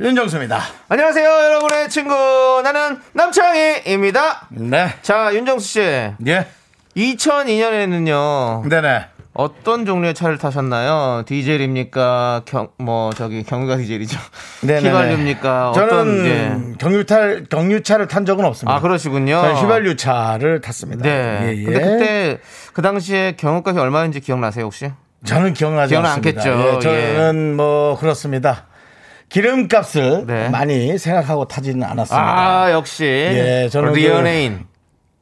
윤정수입니다. 안녕하세요, 여러분의 친구. 나는 남창희입니다. 네. 자, 윤정수 씨. 예. 2002년에는요. 네네. 어떤 종류의 차를 타셨나요? 디젤입니까? 경, 뭐, 저기, 경유가 디젤이죠. 네네네. 휘발유입니까? 저는 어떤, 예. 경유탈, 경유차를 탄 적은 없습니다. 아, 그러시군요. 저는 휘발유차를 탔습니다. 네. 예, 예. 근데 그때, 그 당시에 경유값이 얼마인지 기억나세요, 혹시? 저는 기억나지 기억은 않습니다. 않겠죠. 예, 저는 뭐 그렇습니다. 기름값을 네. 많이 생각하고 타지는 않았습니다. 아, 역시. 예, 저는 그- 연예인.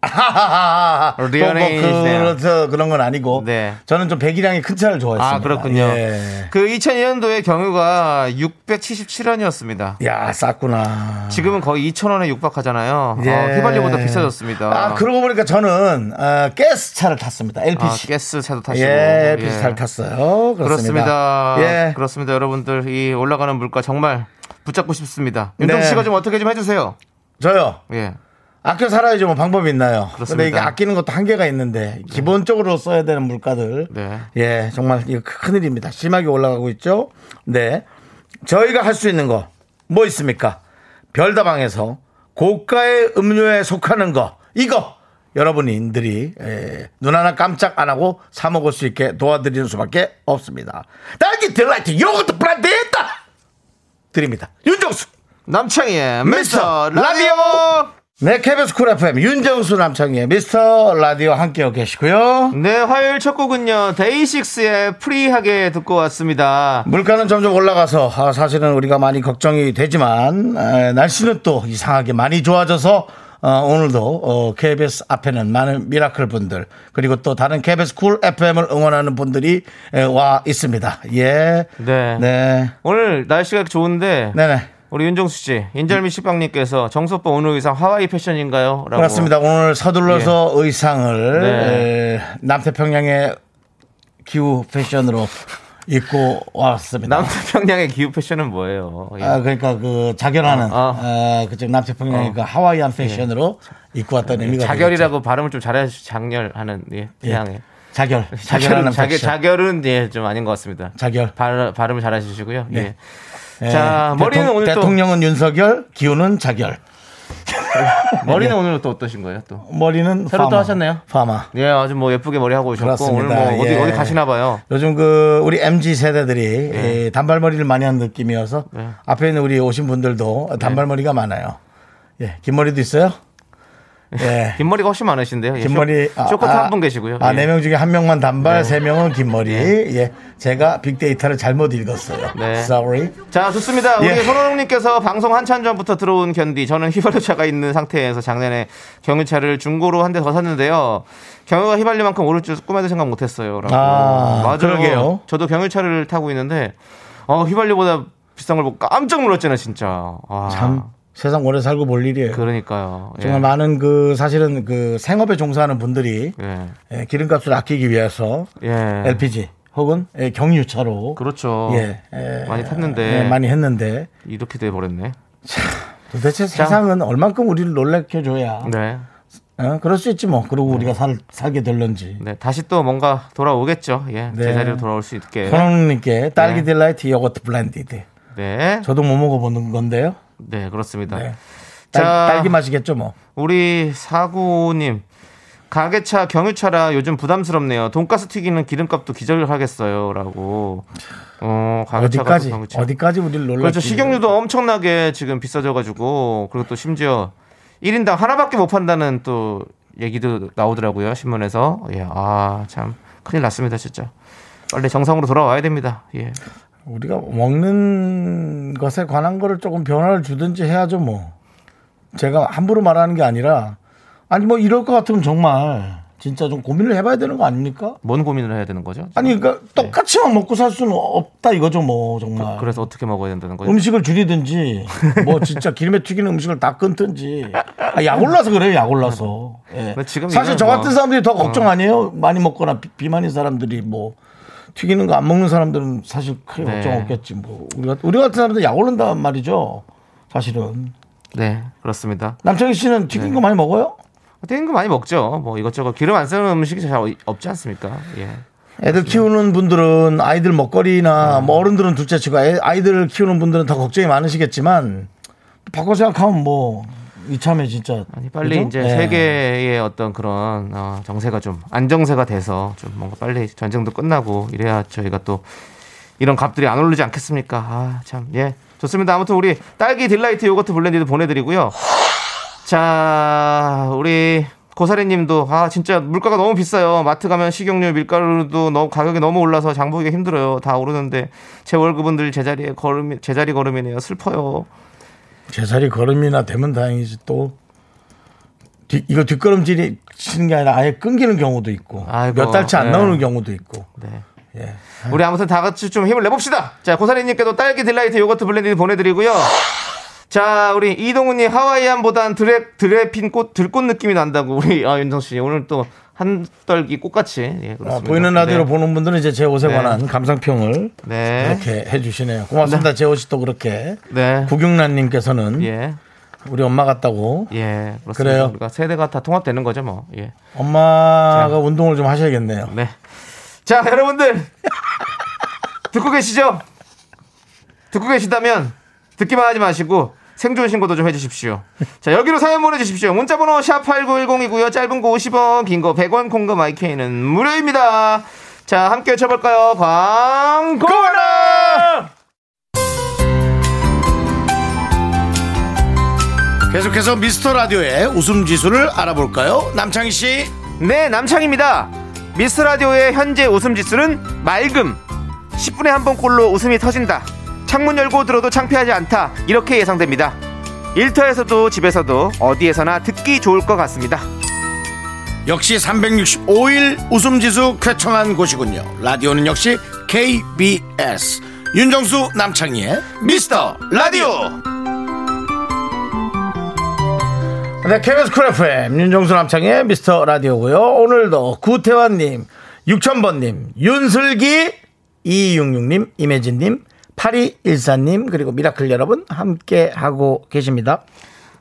하하하하. 연예인이시네요. 그, 그런 건 아니고. 네. 저는 좀 배기량이 큰 차를 좋아했습니다. 아, 그렇군요. 예. 그 2002년도에 경유가 677원이었습니다. 야, 쌌구나. 지금은 거의 2,000원에 육박하잖아요. 예. 어, 휘발유보다 비싸졌습니다. 아, 그러고 보니까 저는 어, 가스 차를 탔습니다. LPG. 아, 가스 차도 타시고. 예, LPG 예. 차를 탔어요. 그렇습니다. 그렇습니다. 예. 그렇습니다. 여러분들 이 올라가는 물가 정말 붙잡고 싶습니다. 윤정 네. 씨가 좀 어떻게 좀 해주세요. 저요. 예. 아껴 살아야지 뭐 방법이 있나요? 그렇습니다. 근데 이게 아끼는 것도 한계가 있는데 기본적으로 써야 되는 물가들. 네. 예, 정말 이거 큰일입니다. 심하게 올라가고 있죠. 네. 저희가 할 수 있는 거 뭐 있습니까? 별다방에서 고가의 음료에 속하는 거 이거 여러분들이 에, 눈 하나 깜짝 안 하고 사 먹을 수 있게 도와드리는 수밖에 없습니다. 딸기 delight 요거트 blended 드립니다. 윤정수 남창희의 미스터 미스터 라디오. 네, KBS 쿨 FM 윤정수 남창희의 미스터 라디오 함께하고 계시고요. 네, 화요일 첫 곡은요. 데이식스의 Free하게 듣고 왔습니다. 물가는 점점 올라가서 아, 사실은 우리가 많이 걱정이 되지만 에, 날씨는 또 이상하게 많이 좋아져서 어, 오늘도 어, KBS 앞에는 많은 미라클 분들 그리고 또 다른 KBS 쿨 FM을 응원하는 분들이 에, 와 있습니다. 예. 네. 네. 오늘 날씨가 좋은데 네네. 우리 윤정수 씨, 인절미 식빵님께서 정수 오빠 오늘 의상 하와이 패션인가요? 라고. 그렇습니다. 오늘 서둘러서 의상을 네. 에, 남태평양의 기후 패션으로 입고 왔습니다. 남태평양의 기후 패션은 뭐예요? 예. 아, 그러니까 그 작열하는 어, 어, 그쪽 남태평양의 그 하와이안 패션으로 입고 왔다는 의미가 되겠죠. 자결이라고 발음을 좀 잘해주시 장렬하는 예, 태양에 자결 자결은 자결하는 자결, 패션. 자결은 예, 좀 아닌 것 같습니다. 자결. 발, 발음을 잘해주시고요. 네. 예. 예, 자, 머리는 대통- 오늘 또- 대통령은 윤석열, 기후는 자결. 머리는 오늘 또 어떠신 거예요? 또 머리는 새로 또 파마. 하셨네요? 파마. 예, 아주 뭐 예쁘게 머리 하고 오셨고 그렇습니다. 오늘 뭐 어디 예. 어디 가시나 봐요. 요즘 그 우리 MZ 세대들이 예, 단발머리를 많이 하는 느낌이어서 네. 앞에 있는 우리 오신 분들도 단발머리가 많아요. 예, 긴 머리도 있어요. 예. 긴 머리가 훨씬 많으신데요. 예, 긴 머리 쇼, 쇼커트 한분 계시고요. 아, 예. 네명 중에 한 명만 단발, 네. 세 명은 긴 머리. 예. 제가 빅데이터를 잘못 읽었어요. 네. Sorry. 자, 좋습니다. 우리 예. 손호롱님께서 방송 한참 전부터 들어온 견디. 저는 휘발유차가 있는 상태에서 작년에 경유차를 중고로 한 대 더 샀는데요. 경유가 휘발유만큼 오를 줄 꿈에도 생각 못 했어요. 라고. 아, 맞아요. 그러게요. 저도 경유차를 타고 있는데, 어, 휘발유보다 비싼 걸 보고 깜짝 놀랐잖아요, 진짜. 아, 참 세상 오래 살고 볼 일이에요. 그러니까요. 예. 정말 많은 그 사실은 그 생업에 종사하는 분들이 예. 예, 기름값을 아끼기 위해서 예. LPG 혹은 예, 경유차로 그렇죠. 예, 예, 많이 탔는데. 예, 많이 했는데 이렇게 돼 버렸네. 도대체 세상은 얼만큼 우리를 놀래켜 줘야 네. 어? 그럴 수 있지 뭐 그러고 우리가 살, 살게 될런지 네. 다시 또 뭔가 돌아오겠죠. 예. 네. 제자리로 돌아올 수 있게. 손흥민께 딸기 네. delight 요거트 blended 네. 저도 못 먹어보는 건데요 네, 그렇습니다. 네. 딸, 자, 딸기 맛이겠죠 뭐 우리 사구님 가게차 경유차라 요즘 부담스럽네요. 돈가스 튀기는 기름값도 기절하겠어요라고. 어, 가게차가 어디까지 또 경유차. 어디까지 우리를 놀라 그렇죠. 식용유도 엄청나게 지금 비싸져 가지고 그리고 또 심지어 1인당 하나밖에 못 판다는 또 얘기도 나오더라고요 신문에서. 예, 아 참 큰일 났습니다 진짜. 빨리 정상으로 돌아와야 됩니다. 예. 우리가 먹는 것에 관한 거를 조금 변화를 주든지 해야죠 뭐 제가 함부로 말하는 게 아니라 아니 뭐 이럴 것 같으면 정말 진짜 좀 고민을 해봐야 되는 거 아닙니까? 뭔 고민을 해야 되는 거죠? 아니 그러니까 똑같이만 먹고 살 수는 없다 이거죠 뭐 정말. 그 래서 어떻게 먹어야 된다는 거죠? 음식을 줄이든지 뭐 진짜 기름에 튀기는 음식을 다 끊든지 아, 약 올라서 그래요 약 올라서 예. 근데 지금 사실 저 같은 뭐- 사람들이 더 걱정 아니에요 많이 먹거나 비, 비만인 사람들이 뭐 튀기는 거 안 먹는 사람들은 사실 크게 네. 걱정 없겠지 뭐 우리, 같- 우리 같은 사람들 약 오른단 말이죠 사실은 네, 그렇습니다. 남창희 씨는 튀긴 네. 거 많이 먹어요? 튀긴 거 많이 먹죠. 뭐 이것저것 기름 안 쓰는 음식이 잘 없지 않습니까? 예. 애들 키우는 분들은 아이들 먹거리나 뭐 어른들은 둘째치고 애- 아이들 키우는 분들은 더 걱정이 많으시겠지만 바꿔 생각하면 뭐 이참에 진짜 아니 빨리 그죠? 이제 예. 세계의 어떤 그런 어, 정세가 좀 안정세가 돼서 좀 뭔가 빨리 전쟁도 끝나고 이래야 저희가 또 이런 값들이 안 오르지 않겠습니까? 아 참 예 좋습니다. 아무튼 우리 딸기 delight 요거트 blended 보내드리고요. 자 우리 고사리님도 아 진짜 물가가 너무 비싸요. 마트 가면 식용유, 밀가루도 너무 가격이 너무 올라서 장 보기가 힘들어요. 다 오르는데 제 월급은 늘 제자리에 걸음 제자리 걸음이네요. 슬퍼요. 제자리 걸음이나 되면 다행이지 또 뒤- 이거 뒷걸음질이 치는 게 아니라 아예 끊기는 경우도 있고 아이고, 몇 달치 안 네. 나오는 경우도 있고 네. 예. 우리 아무튼 다 같이 좀 힘을 내봅시다. 자, 고사리님께도 딸기 delight 요거트 blended 보내드리고요. 자, 우리 이동훈님 하와이안보단 들에 들에 핀 꽃 들꽃 느낌이 난다고 우리 아, 윤정 씨 오늘 또 한 떨기 꽃같이 예. 아, 보이는 라디오로 네. 보는 분들은 이제 제 옷에 네. 관한 감상평을 네. 이렇게 해주시네요. 고맙습니다. 제 옷이 또 그렇게 네. 구경란님께서는 예. 우리 엄마 같다고 예. 그렇습니다. 그래요. 우리가 세대가 다 통합되는 거죠, 뭐. 예. 엄마가 운동을 좀 하셔야겠네요. 네. 자, 여러분들 듣고 계시죠? 듣고 계시다면 듣기만 하지 마시고 생존 신고도 좀 해주십시오. 자, 여기로 사연 보내주십시오. 문자번호 샵 8910이고요. 짧은 거 50원, 긴 거 100원, 콩과 마이케이는 무료입니다. 자, 함께 외쳐볼까요? 광고나! 계속해서 미스터 라디오의 웃음 지수를 알아볼까요? 남창희 씨. 네, 남창입니다. 미스 라디오의 현재 웃음 지수는 맑음. 10분에 한 번 꼴로 웃음이 터진다. 창문 열고 들어도 창피하지 않다. 이렇게 예상됩니다. 일터에서도 집에서도 어디에서나 듣기 좋을 것 같습니다. 역시 365일 웃음 지수 쾌청한 곳이군요. 라디오는 역시 KBS. 윤정수 남창희의 미스터 라디오. 네, KBS 쿨 FM 윤정수 남창희의 미스터 라디오고요. 오늘도 구태환님, 6000번님, 윤슬기, 2266님, 임혜진님, 8214님, 그리고 미라클 여러분 함께 하고 계십니다.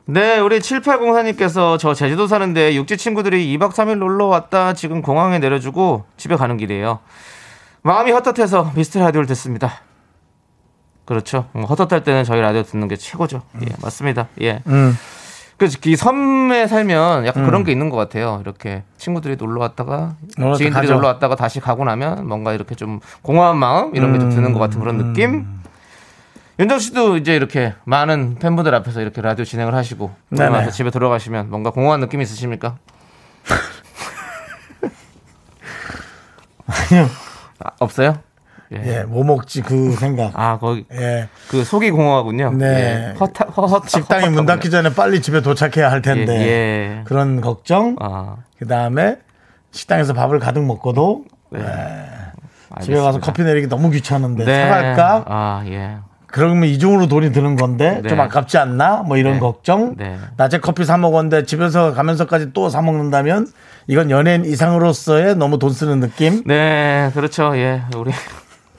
네, 우리 7804님께서 저 제주도 사는데 육지 친구들이 2박 3일 놀러 왔다 지금 공항에 내려주고 집에 가는 길이에요. 마음이 헛헛해서 미스터 라디오를 듣습니다. 그렇죠. 음, 헛헛할 때는 저희 라디오 듣는 게 최고죠. 예, 맞습니다. 예. 음. 그래서 이 섬에 살면 약간 그런 게 있는 것 같아요. 이렇게 친구들이 놀러 왔다가 놀러 지인들이 가죠. 놀러 왔다가 다시 가고 나면 뭔가 이렇게 좀 공허한 마음 이런 게 좀 드는 것 같은 그런 느낌. 윤정 씨도 이제 이렇게 많은 팬분들 앞에서 이렇게 라디오 진행을 하시고. 그러면서 집에 들어가시면 뭔가 공허한 느낌이 있으십니까? 아니요. 아, 없어요? 예, 뭐 먹지 그 생각. 아 거기 예. 그 속이 공허하군요. 네. 예. 헛, 헛, 헛, 식당이 문 닫기 전에 빨리 집에 도착해야 할 텐데. 예, 예. 그런 걱정. 아, 그 다음에 식당에서 밥을 가득 먹고도 네. 집에 가서. 커피 내리기 너무 귀찮은데 네. 사갈까? 아 예. 그러면 이중으로 돈이 드는 건데 네. 좀 아깝지 않나? 뭐 이런 네. 걱정. 네. 낮에 커피 사 먹었는데 집에서 가면서까지 또 사 먹는다면 이건 연예인 이상으로서의 너무 돈 쓰는 느낌. 네, 그렇죠. 예, 우리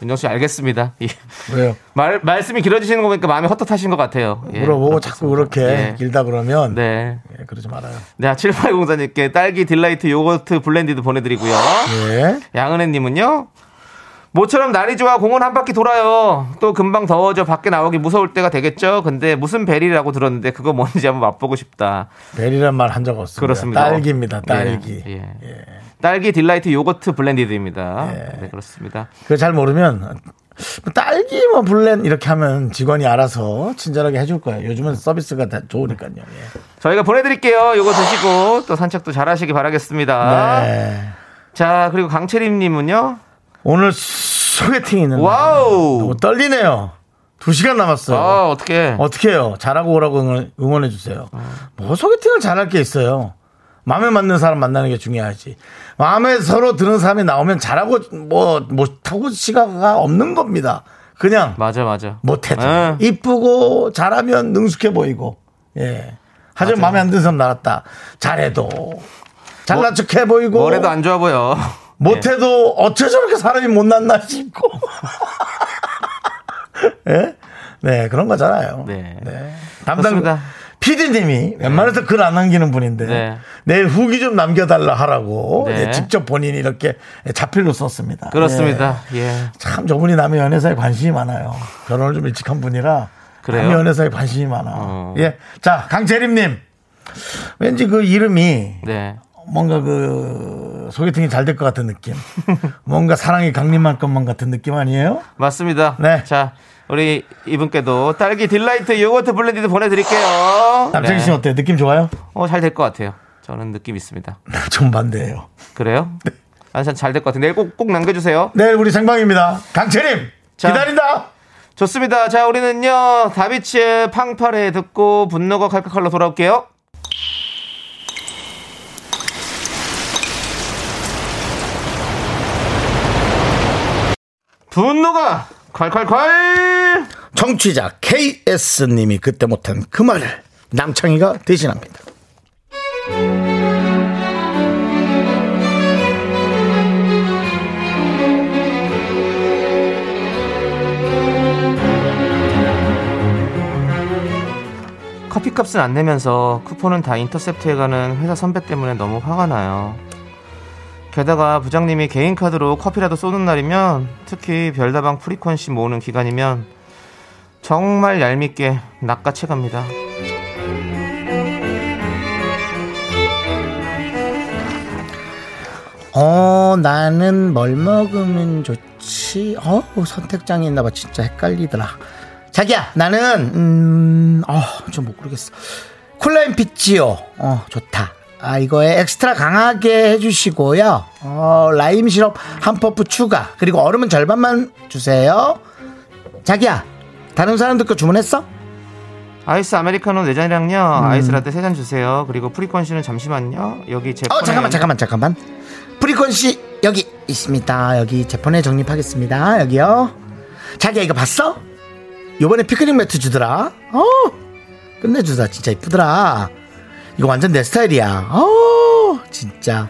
윤정 씨 알겠습니다. 예. 왜요? 말 말씀이 길어지시는 거 보니까 마음이 헛헛하신 것 같아요. 예, 물어보고 그렇습니다. 자꾸 그렇게 예. 길다 그러면 네. 예, 그러지 말아요. 네, 7804님께 딸기 delight 요거트 blended 보내드리고요. 예. 양은혜님은요. 모처럼 날이 좋아 공원 한 바퀴 돌아요. 또 금방 더워져 밖에 나오기 무서울 때가 되겠죠. 근데 무슨 berry라고 들었는데 그거 뭔지 한번 맛보고 싶다. berry란 말 한 적 없습니다. 그렇습니다. 딸기입니다. 딸기. 예, 예. 딸기 delight 요거트 blended입니다. 예. 네, 그렇습니다. 그거 잘 모르면 뭐 딸기 뭐 블렌 이렇게 하면 직원이 알아서 친절하게 해줄 거예요. 요즘은 서비스가 다 좋으니까요. 예. 저희가 보내드릴게요. 요거 드시고 또 산책도 잘 하시기 바라겠습니다. 네. 자, 그리고 강채림님은요. 오늘 소개팅 있는 날. 와우. 너무 떨리네요. 두 시간 남았어요. 아, 어떻게. 어떻게 해요? 잘하고 오라고 응원, 해 주세요. 뭐 소개팅을 잘할 게 있어요. 마음에 맞는 사람 만나는 게 중요하지. 마음에 서로 드는 사람이 나오면 잘하고 뭐 못하고 시가가 없는 겁니다. 그냥 맞아 맞아. 못해도 예. 이쁘고 잘하면 능숙해 보이고 예. 하지만 맞아요. 마음에 안 드는 사람 나왔다. 잘해도 잘난 척해 보이고 뭐래도 안 좋아 보여. 못해도 어째 저렇게 사람이 못났나 싶고. 예? 네, 그런 거잖아요. 네. 담당 그렇습니다. PD님이 웬만해서 글 안 남기는 분인데 네. 내일 후기 좀 남겨달라 하라고 네. 예, 직접 본인이 이렇게 자필로 썼습니다. 그렇습니다. 예. 예. 참 저분이 남의 연애사에 관심이 많아요. 결혼을 좀 일찍 한 분이라 그래요? 남의 연애사에 관심이 많아. 어. 예, 자 강채림님 왠지 그 이름이 네. 뭔가 그 소개팅이 잘 될 것 같은 느낌. 뭔가 사랑이 강림할 것만 같은 느낌 아니에요? 맞습니다. 네. 자, 우리 이분께도 딸기 delight 요거트 blended 보내드릴게요. 남창희 네. 씨 어때요? 느낌 좋아요? 어, 잘 될 것 같아요. 저는 느낌 있습니다. 좀 반대예요. 그래요? 아, 잘될 것 같아요. 내일 꼭, 꼭 남겨주세요. 내일 우리 생방입니다. 강채림 자. 기다린다. 좋습니다. 자, 우리는요, 다비치의 팡파레 듣고 분노가 칼칼칼로 돌아올게요. 분노가 칼칼칼! 청취자 KS님이 그때 못한 그 말을 남창희가 대신합니다. 커피값은 안 내면서 쿠폰은 다 인터셉트해 가는 회사 선배 때문에 너무 화가 나요. 게다가 부장님이 개인 카드로 커피라도 쏘는 날이면 특히 별다방 프리퀀시 모으는 기간이면 정말 얄밉게 낚아채 갑니다. 어, 나는 뭘 먹으면 좋지? 어, 선택장이 있나 봐. 진짜 헷갈리더라. 자기야, 나는, 음, 어, 좀 못 고르겠어. cool lime fizzio요. 어, 좋다. 아, 이거에 엑스트라 강하게 해주시고요. 어, 라임 시럽 한 퍼프 추가. 그리고 얼음은 절반만 주세요. 자기야, 다른 사람들 거 주문했어? 아이스 아메리카노 4잔이랑요. 아이스 라떼 3잔 주세요. 그리고 frequency는 잠시만요. 여기 제 어, 잠깐만, 잠깐만, 잠깐만. frequency, 여기 있습니다. 여기 제 폰에 적립하겠습니다. 여기요. 자기야, 이거 봤어? 요번에 피크닉 매트 주더라. 어, 끝내주다. 진짜 이쁘더라. 이거 완전 내 스타일이야. 어, 진짜.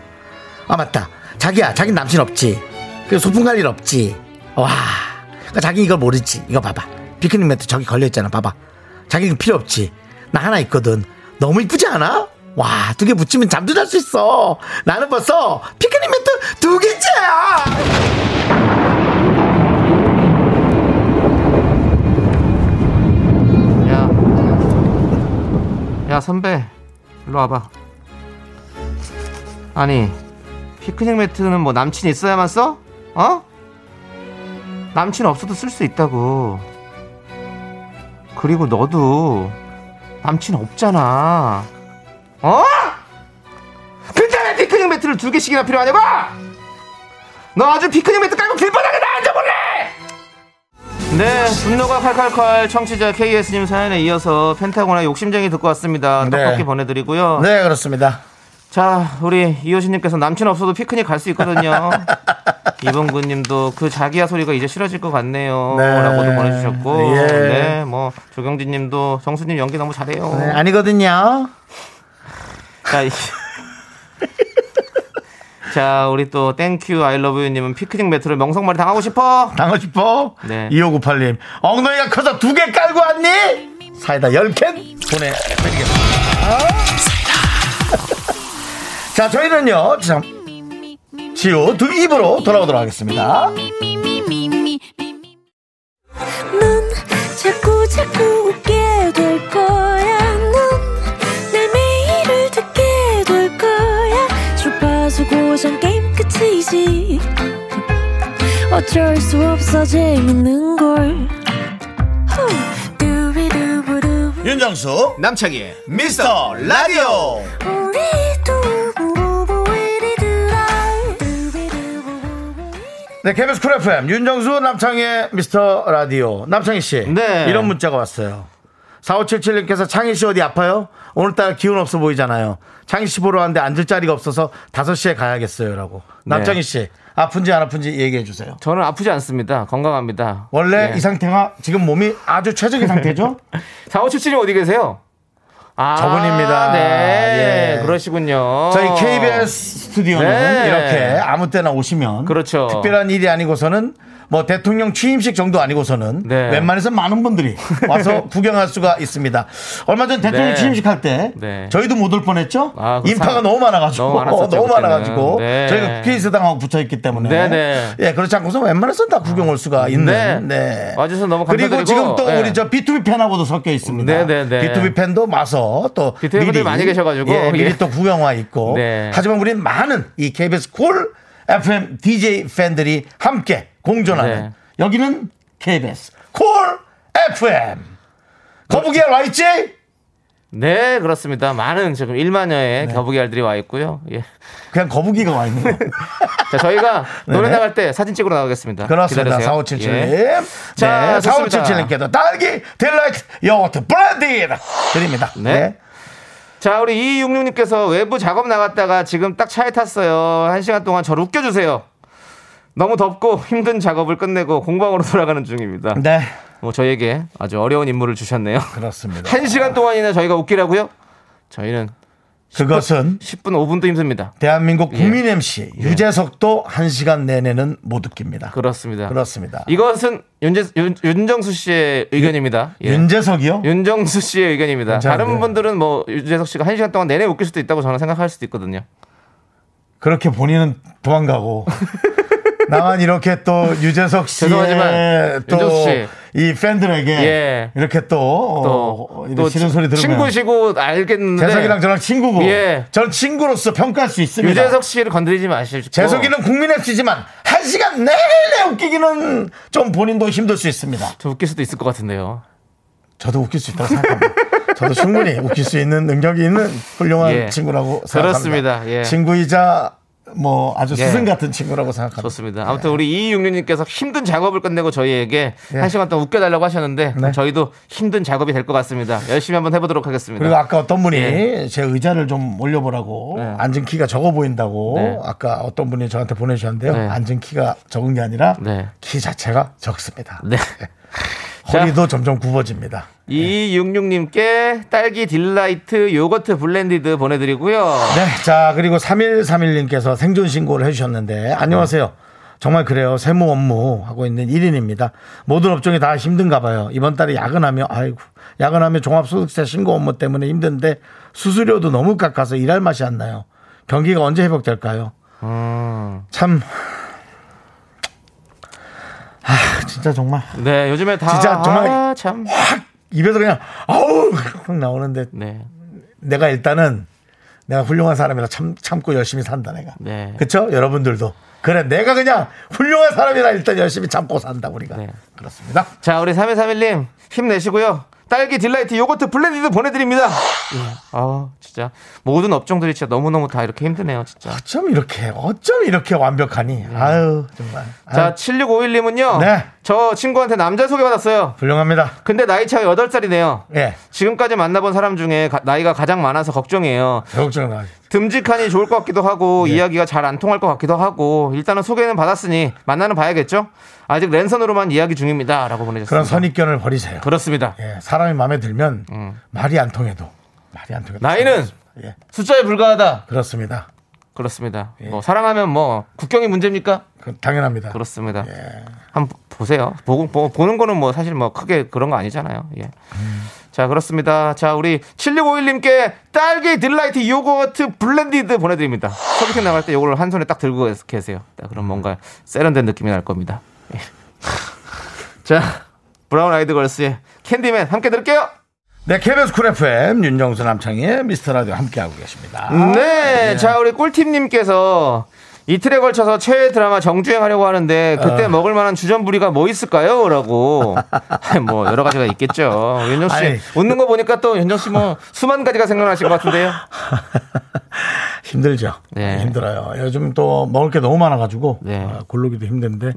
아, 맞다. 자기야, 자기 남친 없지? 그 소풍 갈 일 없지? 와. 그러니까 자기 이걸 모르지. 이거 봐봐. 피크닉 매트 저기 걸려 있잖아. 봐봐. 자기 이거 필요 없지? 나 하나 있거든. 너무 이쁘지 않아? 와, 두 개 붙이면 잠도 잘 수 있어. 나는 벌써 피크닉 매트 두 개째야! 야. 야, 선배. 일로 와봐. 아니, 피크닉 매트는 뭐 남친 있어야만 써? 어? 남친 없어도 쓸 수 있다고. 그리고 너도 남친 없잖아. 어? 왜 피크닉 매트를 두 개씩이나 필요하냐고? 너 아주 피크닉 매트 깔고 길바닥에 나 앉아볼래? 네, 분노가 칼칼칼 청취자 KS님 사연에 이어서 펜타곤의 욕심쟁이 듣고 왔습니다. 네. 떡볶이 보내드리고요. 네, 그렇습니다. 자, 우리 이효신님께서 남친 없어도 피크닉 갈 수 있거든요. 이봉구님도 그 자기야 소리가 이제 싫어질 것 같네요. 네. 라고도 보내주셨고, 예. 네, 뭐 조경진님도 정수님 연기 너무 잘해요. 네, 아니거든요. 자, 이- 자, 우리 또 땡큐 아이러브유님은 피크닉 매트를 멍석말이 당하고 싶어. 당하고 싶어? 네. 2598님. 엉덩이가 커서 두 개 깔고 왔니? 사이다 10캔 보내드리겠습니다. 자, 저희는요, 참, 지우 두 입으로 돌아오도록 하겠습니다. 넌 자꾸 자꾸 웃게 될 거야. 끝이지. 어쩔 수 없어 재밌는 걸. 윤정수, 남창희의 미스터 라디오. 네, KBS 쿨 FM, 윤정수, 남창희의 미스터 라디오. 남창희 씨. 네. 이런 문자가 왔어요. 4577님께서 창희 씨 어디 아파요? 오늘따라 기운 없어 보이잖아요. 창희 씨 보러 왔는데 앉을 자리가 없어서 5시에 가야겠어요. 라고. 남창희 씨, 아픈지 안 아픈지 얘기해 주세요. 저는 아프지 않습니다. 건강합니다. 원래 예. 이 상태가 지금 몸이 아주 최적의 상태죠? 4577님 어디 계세요? 아, 저분입니다. 네. 예. 그러시군요. 저희 KBS 스튜디오는 네. 이렇게 아무 때나 오시면 그렇죠. 특별한 일이 아니고서는 뭐 대통령 취임식 정도 아니고서는 네. 웬만해서 많은 분들이 와서 구경할 수가 있습니다. 얼마 전 대통령 네. 취임식 할때 네. 저희도 못 올 뻔했죠. 아, 그 인파가 상- 너무 많아가지고 너무 많았었죠, 너무. 많아가지고 네. 저희가 국회의사당하고 붙어 있기 때문에 네, 네. 예 그렇지 않고서 웬만해서 다 구경 올 수가 있는 네. 네. 와주셔서 너무 그리고 감사드리고, 지금 또 네. 우리 저 BTOB 팬하고도 섞여 있습니다. 네, 네, 네. BTOB 팬도 와서 또 BTOB 팬들이 많이 계셔가지고, 예, 미리 예. 또 구경 와 있고 네. 하지만 우리 많은 이 KBS 쿨 FM DJ 팬들이 함께 공존하는 네. 여기는 KBS 쿨 FM 거북이알 와 있지? 네, 그렇습니다. 많은 지금 1만여의 네. 거북이 알들이 와 있고요. 예. 그냥 거북이가 와 있는 거예요. 자, 저희가 노래 네네. 나갈 때 사진 찍으러 나가겠습니다. 그렇습니다. 기다리세요. 4577님. 예. 자, 네, 좋습니다. 4577님께도 딸기 delight yogurt blended 드립니다. 네. 자, 우리 이육육님께서 외부 작업 나갔다가 지금 딱 차에 탔어요. 한 시간 동안 저를 웃겨주세요. 너무 덥고 힘든 작업을 끝내고 공방으로 돌아가는 중입니다. 네. 뭐 저희에게 아주 어려운 임무를 주셨네요. 그렇습니다. 한 시간 동안이나 저희가 웃기라고요? 저희는 그것은 10분, 5분도 힘듭니다. 대한민국 예. 국민 MC 유재석도 한 시간 내내는 못 웃깁니다. 그렇습니다. 그렇습니다. 이것은 윤재, 윤, 윤정수 씨의 의견입니다. 예. 윤재석이요? 윤정수 씨의 의견입니다. 다른 분들은 뭐 윤재석 씨가 한 시간 동안 내내 웃길 수도 있다고 저는 생각할 수도 있거든요. 그렇게 본인은 도망가고 나만 이렇게 또 유재석 죄송하지만 씨의 윤정수 씨. 또이 팬들에게 예. 이렇게 또, 어, 이런 싫은 소리 들으면 친구시고 알겠는데 재석이랑 저랑 친구고 예. 전 친구로서 평가할 수 있습니다. 유재석 씨를 건드리지 마시고 재석이는 국민 MC지만 한 시간 내내 웃기기는 좀 본인도 힘들 수 있습니다. 저 웃길 수도 있을 것 같은데요. 저도 웃길 수 있다고 생각합니다. 저도 충분히 웃길 수 있는 능력이 있는 훌륭한 예. 친구라고 생각합니다. 그렇습니다. 예. 친구이자 뭐 아주 예. 스승 같은 친구라고 생각합니다. 좋습니다. 아무튼 우리 이육육님께서 힘든 작업을 끝내고 저희에게 예. 한 시간 동안 웃겨달라고 하셨는데 네. 저희도 힘든 작업이 될 것 같습니다. 열심히 한번 해보도록 하겠습니다. 그리고 아까 어떤 분이 예. 제 의자를 좀 올려보라고 네. 앉은 키가 적어 보인다고 네. 아까 어떤 분이 저한테 보내주셨는데요. 네. 앉은 키가 적은 게 아니라 네. 키 자체가 적습니다. 네. 허리도 점점 굽어집니다. 이육육님께 딸기 delight yogurt blended 보내드리고요. 네. 자, 그리고 3131님께서 생존 신고를 해주셨는데, 안녕하세요. 정말 그래요. 세무 업무 하고 있는 1인입니다. 모든 업종이 다 힘든가 봐요. 이번 달에 야근하며, 아이고, 야근하며 종합소득세 신고 업무 때문에 힘든데, 수수료도 너무 깎아서 일할 맛이 안 나요. 경기가 언제 회복될까요? 음. 참. 아, 진짜 정말. 네, 요즘에 다 진짜 정말 아, 참. 확 입에서 그냥, 아우! 확 나오는데, 네. 내가 일단은 내가 훌륭한 사람이라 참, 참고 열심히 산다 내가. 네. 그쵸? 여러분들도. 그래, 내가 그냥 훌륭한 사람이라 일단 열심히 참고 산다, 우리가. 네. 그렇습니다. 자, 우리 3131님 힘내시고요. 딸기 delight yogurt blended 보내드립니다. 예. 아, 진짜 모든 업종들이 진짜 너무 너무 다 이렇게 힘드네요, 진짜. 어쩜 이렇게, 어쩜 이렇게 완벽하니. 아유, 정말. 자, 아유, 7651님은요. 네. 저 친구한테 남자 소개받았어요. 훌륭합니다. 근데 나이 차가 8살이네요. 예. 지금까지 만나본 사람 중에 가- 나이가 가장 많아서 걱정이에요. 걱정 나. 듬직하니 좋을 것 같기도 하고 네. 이야기가 잘 안 통할 것 같기도 하고 일단은 소개는 받았으니 만나는 봐야겠죠. 아직 랜선으로만 이야기 중입니다라고 보내셨습니다. 그런 선입견을 버리세요. 그렇습니다. 예, 사람이 마음에 들면 음. 말이 안 통해도. 말이 안 통해도. 나이는 예, 숫자에 불과하다. 그렇습니다. 그렇습니다. 예. 뭐 사랑하면 뭐 국경이 문제입니까? 그, 당연합니다. 그렇습니다. 예. 한번 보세요. 보고 보, 보 는 거는 뭐 사실 뭐 크게 그런 거 아니잖아요. 예. 자, 그렇습니다. 자, 우리 7651님께 딸기 delight yogurt blended 보내드립니다. 소개팅 나갈 때 요거를 한 손에 딱 들고 계세요. 딱 그럼 뭔가 세련된 느낌이 날 겁니다. 예. 자, 브라운 아이드 걸스의 Candy Man 함께 들을게요. 네, KBS 쿨 FM 윤정수 남창희의 미스터 라디오 함께하고 계십니다. 네, 자 우리 꿀팀님께서 이틀에 걸쳐서 최애 드라마 정주행하려고 하는데 그때 어. 먹을 만한 주전부리가 뭐 있을까요? 라고 뭐 여러 가지가 있겠죠. 윤정 씨 아니. 웃는 거 보니까 또 윤정 씨 뭐 수만 가지가 생각나실 것 같은데요. 힘들죠. 네. 힘들어요. 요즘 또 먹을 게 너무 많아가지고 네. 아, 고르기도 힘든데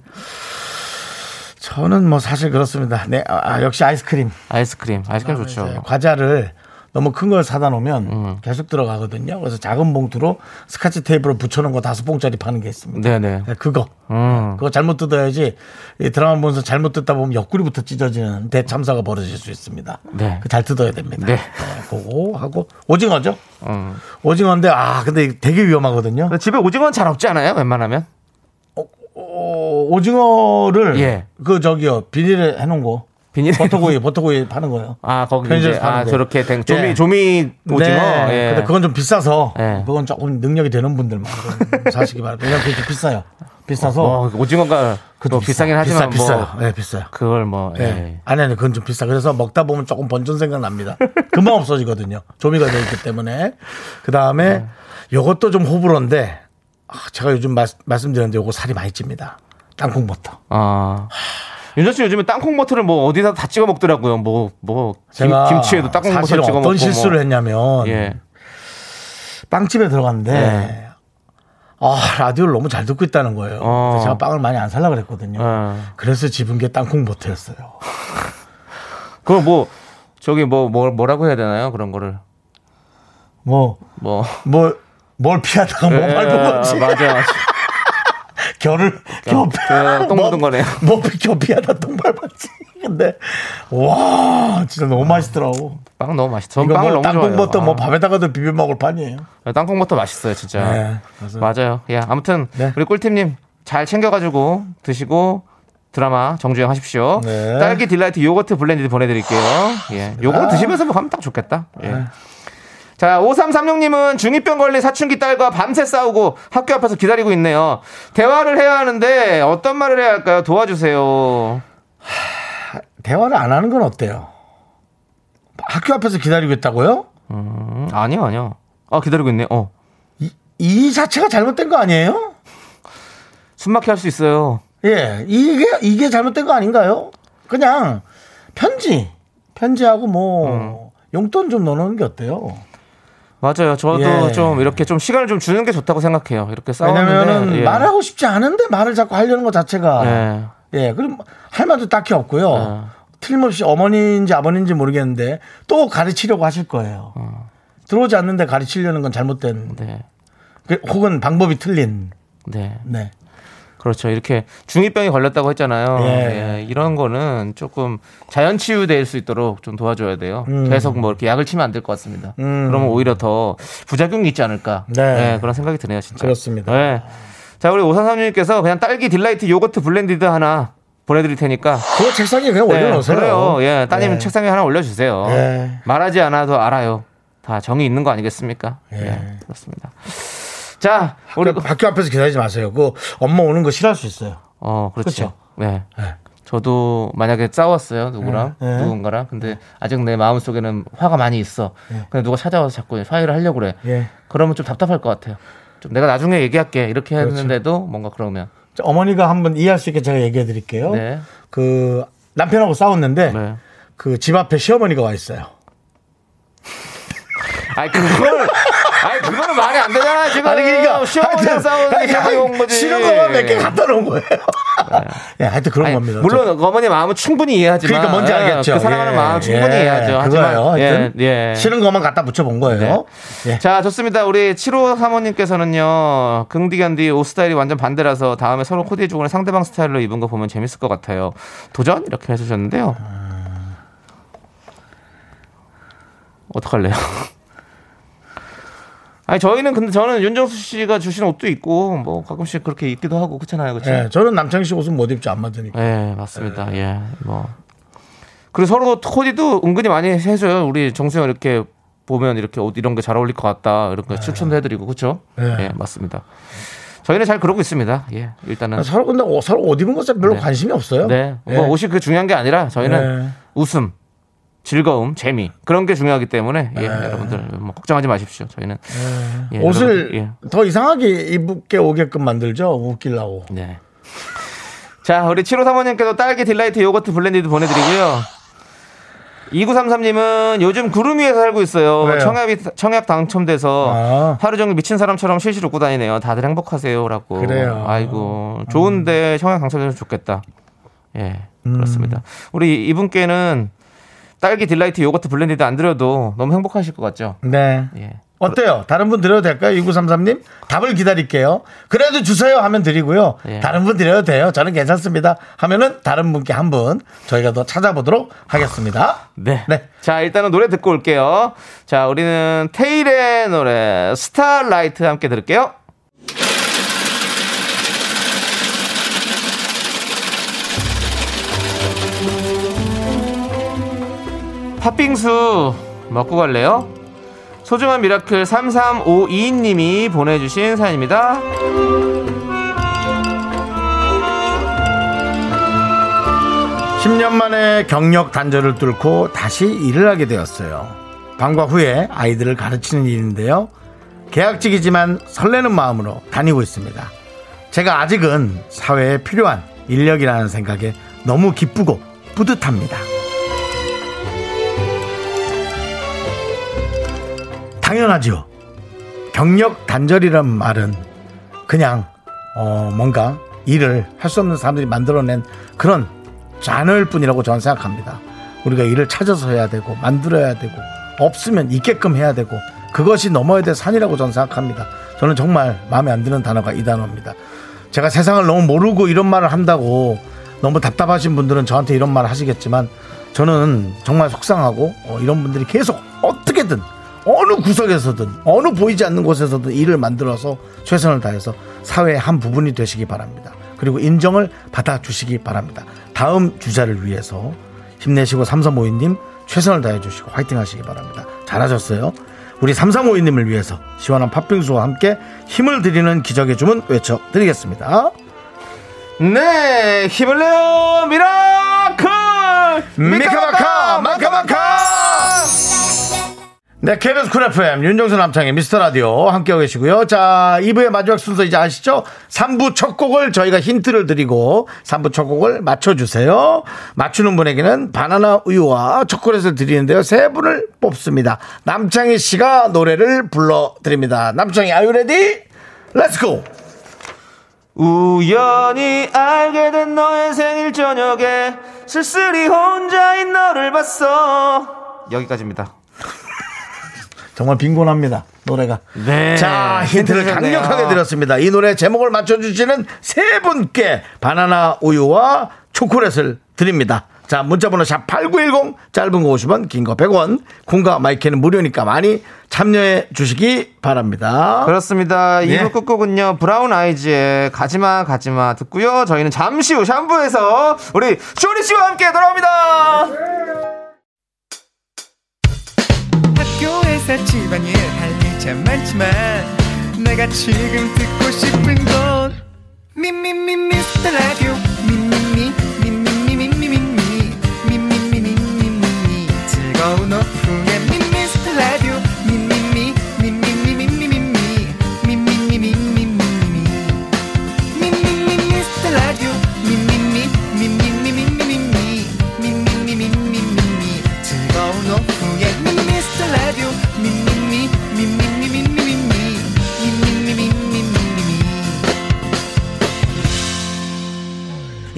저 저는 뭐 사실 그렇습니다. 네, 아, 역시 아이스크림. 아이스크림, 아이스크림 좋죠. 과자를 너무 큰 걸 사다 놓으면 음. 계속 들어가거든요. 그래서 작은 봉투로 스카치 테이프로 붙여놓은 거 다섯 봉짜리 파는 게 있습니다. 네네. 네, 그거. 음. 그거 잘못 뜯어야지 이 드라마 보면서 잘못 뜯다 보면 옆구리부터 찢어지는 대참사가 벌어질 수 있습니다. 네. 그 잘 뜯어야 됩니다. 네. 그거 하고 오징어죠. 음. 오징어인데 아 근데 되게 위험하거든요. 집에 오징어는 잘 없지 않아요? 웬만하면? 어, 오징어를 예. 그 저기요 비닐에 해놓은 거 비닐에 버터구이 버터구이 파는 거예요. 아 거기 편의점에서 이제 파는 아 거. 저렇게 된 조미 예. 조미 오징어. 네. 예. 근데 그건 좀 비싸서 예. 그건 조금 능력이 되는 분들만 좀 사시기 바랍니다. 왜냐면 그게 좀 비싸요. 비싸서 뭐 오징어가 그것도 뭐 비싸. 비싸긴 하지만 비싸, 뭐 비싸요. 네, 비싸요. 그걸 뭐 예. 예. 아니 아니 그건 좀 비싸. 그래서 먹다 보면 조금 번전 생각 납니다. 금방 없어지거든요. 조미가 되어 있기 때문에. 그 다음에 네. 요것도 좀 호불호인데 아, 제가 요즘 말, 말씀드렸는데 요거 살이 많이 찝니다. 땅콩 버터. 아. 윤정 씨 요즘에 땅콩 버터를 뭐 어디다 다 찍어 먹더라고요. 뭐뭐 제가 김치에도 땅콩 버터 찍어 먹고 어떤 실수를 뭐. 했냐면 예. 빵집에 들어갔는데 네. 아 라디오를 너무 잘 듣고 있다는 거예요. 어. 제가 빵을 많이 안 살라 그랬거든요. 어. 그래서 집은 게 땅콩 버터였어요. 그거 뭐 저기 뭐, 뭐 뭐라고 해야 되나요? 그런 거를 뭐 뭐 뭐, 뭘 피하다가 뭐 밟은. 예, 맞아. 결을 겨 그, 똥 묻은 거네요. 뭐겨 피하다 똥 밟았지. 근데 와 진짜 너무 맛있더라고. 빵 너무 맛있어. 전 빵을 뭐 너무 좋아해요. 땅콩 버터 뭐 아. 밥에다가도 비벼 먹을 판이에요. 땅콩 버터 맛있어요, 진짜. 네, 맞아요. 예, 아무튼 네. 우리 꿀팀님 잘 챙겨가지고 드시고 드라마 정주행 하십시오. 네. 딸기 delight yogurt blended 보내드릴게요. 예, 요거 드시면서 뭐 가면 딱 좋겠다. 예. 네. 자, 5336님은 중2병 걸린 사춘기 딸과 밤새 싸우고 학교 앞에서 기다리고 있네요. 대화를 해야 하는데 어떤 말을 해야 할까요? 도와주세요. 대화를 안 하는 건 어때요? 학교 앞에서 기다리고 있다고요? 음, 아니요, 아니요. 아, 기다리고 있네. 어. 이, 이 자체가 잘못된 거 아니에요? 숨막혀 할 수 있어요. 예, 이게 이게 잘못된 거 아닌가요? 그냥 편지, 편지하고 뭐 음. 용돈 좀 넣어놓는 게 어때요? 맞아요. 저도 예. 좀 이렇게 좀 시간을 좀 주는 게 좋다고 생각해요. 이렇게 싸우는데 왜냐면은 예. 말하고 싶지 않은데 말을 자꾸 하려는 것 자체가 예. 예, 그럼 할 말도 딱히 없고요. 어. 틀림없이 어머니인지 아버님인지 모르겠는데 또 가르치려고 하실 거예요. 들어오지 않는데 가르치려는 건 잘못된 네. 그- 혹은 방법이 틀린. 네. 네. 그렇죠. 이렇게 중2병이 걸렸다고 했잖아요. 예. 예, 이런 거는 조금 자연 치유될 수 있도록 좀 도와줘야 돼요. 음. 계속 뭐 이렇게 약을 치면 안 될 것 같습니다. 음. 그러면 오히려 더 부작용이 있지 않을까. 네. 예, 그런 생각이 드네요, 진짜. 그렇습니다. 예. 자, 우리 오삼삼님께서 그냥 딸기 delight yogurt blended 하나 보내드릴 테니까. 그거 책상에 그냥 네, 올려놓으세요. 그래요. 예, 따님 네. 책상에 하나 올려주세요. 예. 말하지 않아도 알아요. 다 정이 있는 거 아니겠습니까? 예. 예, 그렇습니다. 자, 우리 그 학교 앞에서 기다리지 마세요. 그 엄마 오는 거 싫어할 수 있어요. 어, 그렇죠. 네. 네. 저도 만약에 싸웠어요 누구랑 네, 네. 누군가랑 근데 아직 내 마음 속에는 화가 많이 있어. 근데 누가 찾아와서 자꾸 화해를 하려고 그래. 예. 그러면 좀 답답할 것 같아요. 좀 내가 나중에 얘기할게 이렇게 그렇죠. 했는데도 뭔가 그러면 자, 어머니가 한번 이해할 수 있게 제가 얘기해 드릴게요. 네. 그 남편하고 싸웠는데 네. 그집 앞에 시어머니가 와 있어요. 아니 그거는 아니 그거는 말이 안 되잖아 지금. 아니 그러니까 시어머니랑 하여튼, 싸우는데 아니, 시어머니 온 거지. 싫은 거만 몇 개 갖다 놓은 거예요. 예, 하여튼 그런 아니, 겁니다. 물론 어머니 마음은 충분히 이해하지만 그러니까 뭔지 예, 알겠죠. 그 사랑하는 예, 마음 충분히 예, 이해하죠. 그거예요. 하지만 예, 예. 싫은 것만 갖다 붙여본 거예요. 예. 자, 좋습니다. 우리 7호 사모님께서는요, 긍디견디 옷 스타일이 완전 반대라서 다음에 서로 코디해주고 는 상대방 스타일로 입은 거 보면 재밌을 것 같아요. 도전? 이렇게 해주셨는데요. 어떡할래요? 아니, 저희는 근데 저는 윤정수 씨가 주신 옷도 있고, 뭐 가끔씩 그렇게 입기도 하고, 그렇잖아요. 그렇죠? 예, 저는 남창희 씨 옷은 못 입죠. 안 맞으니까. 예, 맞습니다. 예, 뭐. 그리고 서로 코디도 은근히 많이 해줘요. 우리 정수영 이렇게 보면 이렇게 옷 이런 게 잘 어울릴 것 같다. 이런 거 추천도 해드리고, 그렇죠? 네. 예, 맞습니다. 저희는 잘 그러고 있습니다. 예, 일단은. 서로 근데 옷- 서로 옷 입은 것에 별로 네. 관심이 없어요. 네, 예. 뭐 옷이 그 중요한 게 아니라 저희는 네. 웃음, 즐거움, 재미 그런 게 중요하기 때문에 예, 여러분들 뭐 걱정하지 마십시오. 저희는 예, 옷을 여러분들, 예. 더 이상하게 입게 오게끔 만들죠. 웃기려고. 네. 자, 우리 7호 사모님께도 딸기 delight yogurt blended 보내드리고요. 2933님은 요즘 구름 위에 살고 있어요. 왜요? 청약이, 청약 당첨돼서 아. 하루 종일 미친 사람처럼 실실 웃고 다니네요. 다들 행복하세요. 라고. 그래요. 아이고. 좋은데 청약 당첨돼서 좋겠다. 예. 그렇습니다. 우리 이분께는 딸기 delight 요거트 blended 안 드려도 너무 행복하실 것 같죠? 네. 예. 어때요? 다른 분 드려도 될까요? 2933님? 답을 기다릴게요. 그래도 주세요 하면 드리고요. 예. 다른 분 드려도 돼요. 저는 괜찮습니다. 하면은 다른 분께 한 분 저희가 더 찾아보도록 하겠습니다. 네. 네. 자, 일단은 노래 듣고 올게요. 자, 우리는 태일의 노래 Starlight 함께 들을게요. 팥빙수 먹고 갈래요? 소중한 miracle 3352님이 보내주신 사연입니다. 십 년 만에 경력 단절을 뚫고 다시 일을 하게 되었어요. 방과 후에 아이들을 가르치는 일인데요. 계약직이지만 설레는 마음으로 다니고 있습니다. 제가 아직은 사회에 필요한 인력이라는 생각에 너무 기쁘고 뿌듯합니다. 당연하죠. 경력 단절이란 말은 그냥 어, 뭔가 일을 할 수 없는 사람들이 만들어낸 그런 잔을 뿐이라고 저는 생각합니다. 우리가 일을 찾아서 해야 되고 만들어야 되고 없으면 있게끔 해야 되고 그것이 넘어야 될 산이라고 저는 생각합니다. 저는 정말 마음에 안 드는 단어가 이 단어입니다. 제가 세상을 너무 모르고 이런 말을 한다고 너무 답답하신 분들은 저한테 이런 말을 하시겠지만 저는 정말 속상하고 어, 이런 분들이 계속 어떻게든 어느 구석에서든 어느 보이지 않는 곳에서든 일을 만들어서 최선을 다해서 사회의 한 부분이 되시기 바랍니다. 그리고 인정을 받아 주시기 바랍니다. 다음 주자를 위해서 힘내시고 삼삼오이님 최선을 다해 주시고 화이팅 하시기 바랍니다. 잘하셨어요. 우리 삼삼오이님을 위해서 시원한 팥빙수와 함께 힘을 드리는 기적의 주문 외쳐드리겠습니다. 네, 힘을 내요, miracle! 미카마카 마카마카 네 KBS 쿨 FM 윤정수 남창희의 미스터 라디오 함께하고 계시고요. 자 2부의 마지막 순서 이제 아시죠? 3부 첫 곡을 저희가 힌트를 드리고 3부 첫 곡을 맞춰주세요. 맞추는 분에게는 바나나 우유와 초콜릿을 드리는데요. 세 분을 뽑습니다. 남창희 씨가 노래를 불러드립니다. 남창희 are you ready Let's go 우연히 알게 된 너의 생일 저녁에 쓸쓸히 혼자인 너를 봤어. 여기까지입니다. 정말 빈곤합니다. 노래가. 네. 자, 힌트를. 강력하게 드렸습니다. 이 노래 제목을 맞춰주시는 세 분께 바나나 우유와 초콜릿을 드립니다. 자, 문자번호 샵8910, 짧은 거 50원, 긴 거 100원, 콩과 마이크는 무료니까 많이 참여해 주시기 바랍니다. 그렇습니다. 네. 2부 끝곡은요, 브라운 아이즈의 가지마, 가지마 듣고요. 저희는 잠시 후 3부에서 우리 쇼리 씨와 함께 돌아옵니다. 학교에서 집안일 할 일 참 많지만 내가 지금 듣고 싶은 건 미미미 미스터 라디오 미미미 미미미 미미미 미미미 미미미 즐거운 오후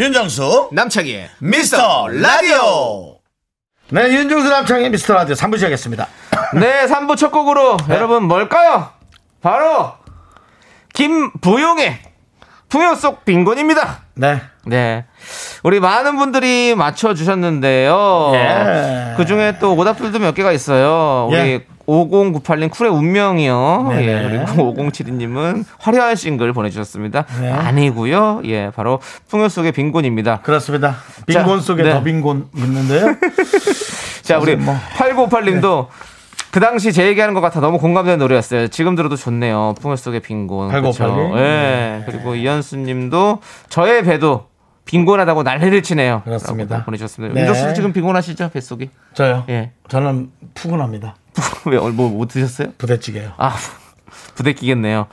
윤정수, 남창희의 미스터 라디오. 네, 윤정수 남창의 미스터 라디오 3부 시작했습니다. 네, 3부 첫 곡으로 여러분 뭘까요? 바로 김부용의 풍요 속 빈곤입니다. 네. 네. 우리 많은 분들이 맞춰주셨는데요. 예. 그 중에 또 오답들도 몇 개가 있어요. 우리 예. 5098님 쿨의 운명이요. 네네. 예. 그리고 5072님은 화려한 싱글 보내주셨습니다. 네. 아니고요. 예. 바로 풍요 속의 빈곤입니다. 그렇습니다. 빈곤 자, 속에 네. 더 빈곤 있는데요. 자, 우리 뭐. 8958님도 그 당시 제 얘기하는 것 같아 너무 공감되는 노래였어요. 지금 들어도 좋네요. 풍요 속의 빈곤. 8958 님. 예. 그리고 이현수님도 저의 배도 빈곤하다고 난리를 치네요. 그렇습니다. 보내주셨습니다. 네. 윤정수 씨 지금 빈곤하시죠? 뱃속이? 저요? 예. 저는 푸근합니다. 왜, 뭐, 못 드셨어요? 부대찌개요. 아, 부대 끼겠네요.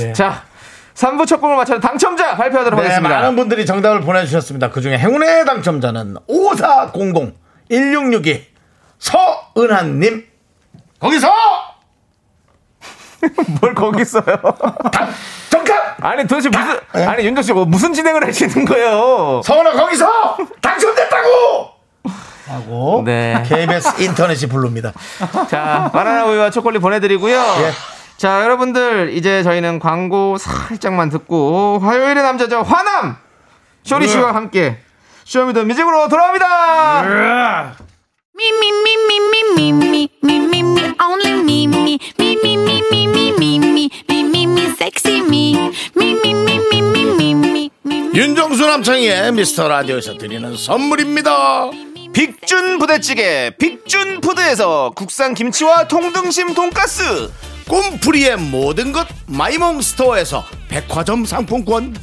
네. 자, 3부 첫 곡을 맞춰서 당첨자 발표하도록 네, 하겠습니다. 많은 분들이 정답을 보내주셨습니다. 그 중에 행운의 당첨자는 5400 1662 서은하님. 거기서 뭘 거기 있어요? 아니 도대체 무슨 네. 아니 윤정 씨 뭐 무슨 진행을 하시는 거예요? 성원아 거기서 당첨됐다고! 하고 네. KBS 인터넷이 부릅니다. 자, 바나나 우유와 초콜릿 보내드리고요. 예. 자, 여러분들, 이제 저희는 광고 살짝만 듣고, 화요일의 남자죠, 화남! 쇼리 씨와 함께, Show Me the Music으로 돌아옵니다! Me, only me, 윤정수 남창희의 미스터 라디오에서 드리는 선물입니다. 빅준 부대찌개 빅준 푸드에서 국산 김치와 통등심 돈가스. 꿈풀이의 모든 것 마이몽스토어에서 백화점 상품권.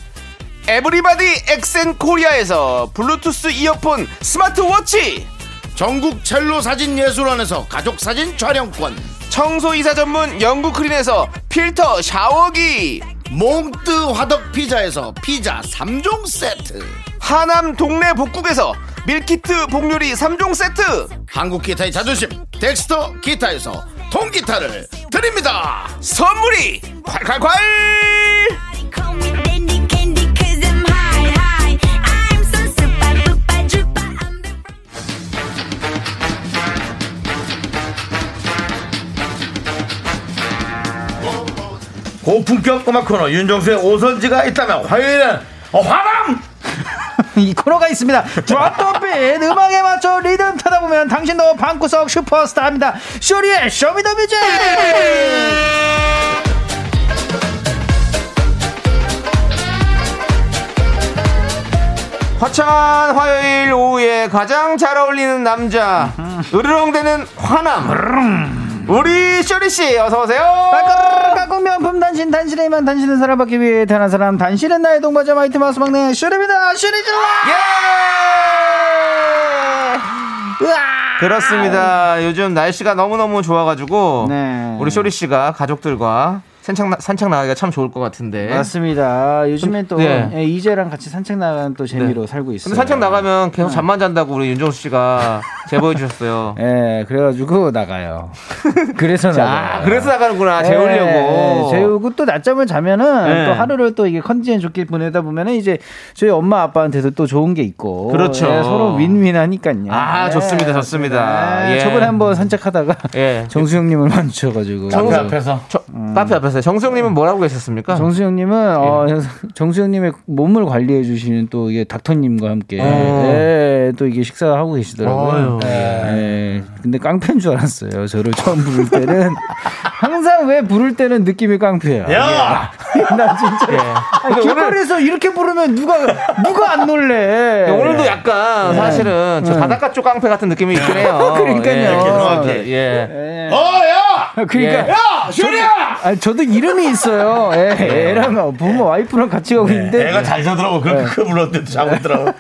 에브리바디 엑센코리아에서 블루투스 이어폰 스마트워치. 전국 첼로 사진 예술원에서 가족 사진 촬영권. 청소이사 전문 영구크린에서 필터 샤워기! 몽뜨 화덕 피자에서 피자 3종 세트. 하남 동네 복국에서 밀키트 복요리 3종 세트. 한국 기타의 자존심 덱스터 기타에서 통기타를 드립니다. 선물이 콸콸콸 고품격 음악 코너 윤정수의 오선지가 있다면 화요일은 어, 화남 이 코너가 있습니다. Drop the beat 음악에 맞춰 리듬 타다 보면 당신도 방구석 슈퍼스타입니다. 쇼리의 Show Me the Music. 화창한 화요일 오후에 가장 잘 어울리는 남자 으르렁대는 화남 우리 쇼리 씨 어서 오세요 까꿍 명품 단신 단신의 만 단신은 사랑받기 위해 태어난 사람 단신은 나의 동반자 마이티 마우스 막내 쇼리입니다. 쇼리 질러. 예 그렇습니다 요즘 날씨가 너무너무 좋아가지고 네. 우리 쇼리 씨가 가족들과 산책, 나, 산책 나가기가 참 좋을 것 같은데 맞습니다. 요즘에 또 네. 예, 이재랑 같이 산책 나가는 또 재미로 살고 있어요. 근데 산책 나가면 계속 잠만 잔다고 우리 윤정수 씨가 제보해 주셨어요 예, 그래가지고 나가요. 그래서 자 나가요. 그래서 나가는구나 재우려고 예, 재우고 또 낮잠을 자면은 네. 또 하루를 또 이게 컨디션 좋게 보내다 보면은 이제 저희 엄마 아빠한테도 또 좋은 게 있고 그렇죠. 예, 서로 윈윈하니까요. 아, 좋습니다, 좋습니다. 예, 예. 저번에 한번 산책하다가 예. 정수영님을 마주쳐가지고 카페 앞에서 저, 카페 앞에서 정수영님은 뭐라고 계셨습니까? 음. 정수영님은 어, 정수영님의 몸을 관리해 주시는 또 이게 닥터님과 함께 예, 또 이게 식사하고 계시더라고요. 아유, 예. 근데 깡패인 줄 알았어요. 저를 처음 부를 때는 항상 왜 부를 때는 느낌이 깡패야. 야 나 진짜 예. 아니, 근데 오늘, 길거리에서 이렇게 부르면 누가 누가 안 놀래? 오늘도 약간 사실은 저 네. 바닷가 쪽 깡패 같은 느낌이 있긴 해요. 그러니까요. 예. 예. 예. 어야 그러니까 예. 야 쇼리야 아니, 저도 이름이 있어요. 애, 애랑 부모 와이프랑 같이 가고 있는데 애가 잘 자더라고 그렇게 네. 크 불렀는데 자고 있더라고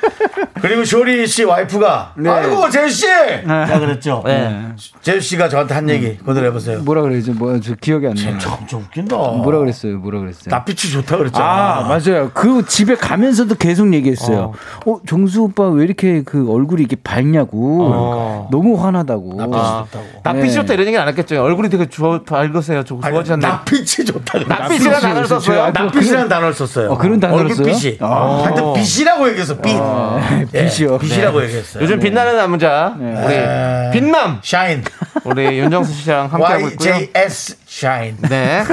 그리고 쇼리 씨 와이프가 네. 아이고 제시 야 그랬죠 네. 제시 씨가 저한테 한 얘기 그대로 해보세요 뭐라 그러죠? 뭐저 기억이 안 나요. 진짜 웃긴다 뭐라 그랬어요? 뭐라 그랬어요? 낯빛이 좋다 그랬잖아 아, 맞아요. 그 집에 가면서도 계속 얘기했어요. 어, 정수 오빠 왜 이렇게 그 얼굴이 이렇게 밝냐고. 어. 너무 화나다고. 아, 좋다고. 낯빛이 네. 좋다 이런 얘기 안 했겠죠. 얼굴이 되게 좋아, 밝으세요. 저 아니, 좋아지는데. 낯빛이 좋다 낯빛이라는 단어를 썼어요. 낯빛이라는 단어를 썼어요 어, 그런 단어를 얼굴빛이 써요? 아. 하여튼 빛이라고 얘기했어 빛 예, 빛이요. 빛이라고 얘기했어요 요즘 빛나는 남자 네. 우리 빛남 샤인 우리 윤정수 씨랑 함께 하고 있고요. YJS Shine 네.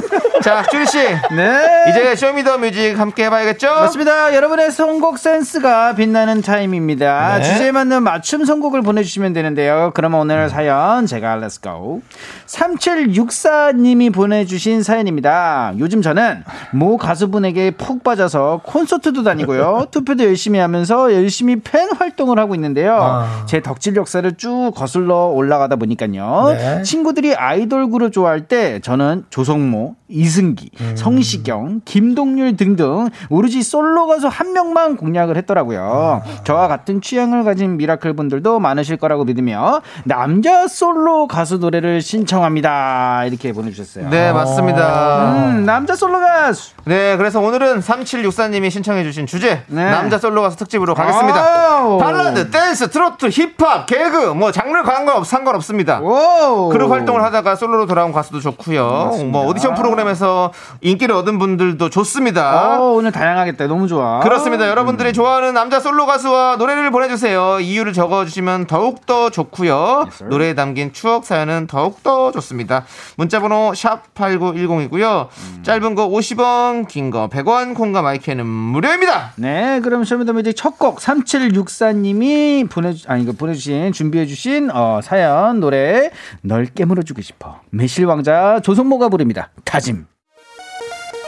자, 쇼리 씨. 네. 이제 Show Me the Music 함께 해 봐야겠죠? 맞습니다. 여러분의 선곡 센스가 빛나는 타임입니다. 주제에 맞는 맞춤 선곡을 보내 주시면 되는데요. 그러면 오늘 사연 제가 let's go 3764 님이 보내 주신 사연입니다. 요즘 저는 모 가수분에게 푹 빠져서 콘서트도 다니고요. 투표도 열심히 하면서 열심히 팬 활동을 하고 있는데요. 제 덕질 역사를 쭉 거슬러 올라가다 보니까요. 네. 친구들이 아이돌 그룹 좋아할 때 저는 조성모, 이승기, 성시경, 김동률 등등 오로지 솔로 가수 한 명만 공략을 했더라고요. 저와 같은 취향을 가진 miracle 분들도 많으실 거라고 믿으며 남자 솔로 가수 노래를 신청합니다. 이렇게 보내주셨어요. 네, 맞습니다. 음, 남자 솔로 가수. 네, 그래서 오늘은 3764님이 신청해주신 주제 네. 남자 솔로 가수 특집으로 가겠습니다. 아우. 발라드, 댄스, 트로트, 힙합, 개그 뭐 장르 관계없 상관없습니다. 오. 그룹 활동을 하다가 솔로로 돌아온 가수도 좋고요. 뭐 오디션 프로그램에서 인기를 얻은 분들도 좋습니다. 어, 오늘 다양하겠다. 너무 좋아. 그렇습니다. 여러분들이 좋아하는 남자 솔로 가수와 노래를 보내주세요. 이유를 적어주시면 더욱 더 좋고요. 노래에 담긴 추억 사연은 더욱 더 좋습니다. 문자번호 샵 8910이고요. 짧은 거 50원, 긴 거 100원, 콩과 마이케이는 무료입니다. 네, 그럼 쇼미더뮤직 첫곡 3764님이 보내주 아니 이거 보내주신 준비해주신 어, 사연 노래 널 깨물어주고 싶어 매실 왕자 조성모가 부릅니다. 다짐.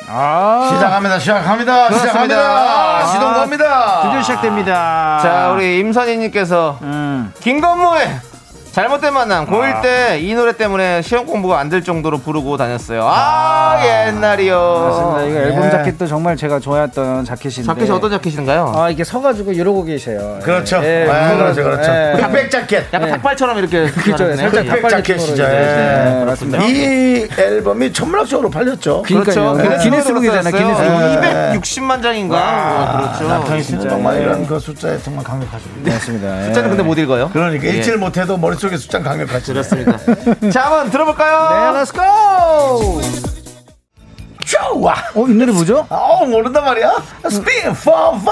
아, 시작합니다. 시작합니다. 그렇습니다. 시작합니다. 시동 겁니다. 드디어 시작됩니다. 자, 우리 임선희님께서 음. 김건모의 잘못된 만남 고1 때 이 노래 때문에 시험 공부가 안 될 정도로 부르고 다녔어요. 아, 옛날이요. 맞습니다. 이거 앨범 네. 자켓도 정말 제가 좋아했던 자켓인데. 자켓이 어떤 자켓인가요? 아 이게 서가지고 이러고 계세요. 그렇죠. 예, 아, 그거- 그렇죠. 그렇죠. 예. 흑백 자켓. 약간 닭발처럼 이렇게 그렇죠. 나왔네요. 살짝 예. 흑백 닭발 자켓이죠. 이제. 예. 네, 맞습니다. 이 앨범이 천문학적으로 팔렸죠. 그러니까요. 그렇죠. 기네스북이잖아요. 기네스북. 260만 장인가? 그렇죠. 남창희 씨는 진짜, 정말 예. 이런 그 숫자에 정말 강력하죠. 맞습니다. 예. 숫자는 근데 못 읽어요. 그러니까 예. 읽지를 못해도 머릿속 에 숫자는 강력하죠. 그렇습니다. 자, 한번 들어볼까요? 네, let's go. 좋아. 어, 이 노래 뭐죠? 어 모른단 말이야. 스핀 파파파파파.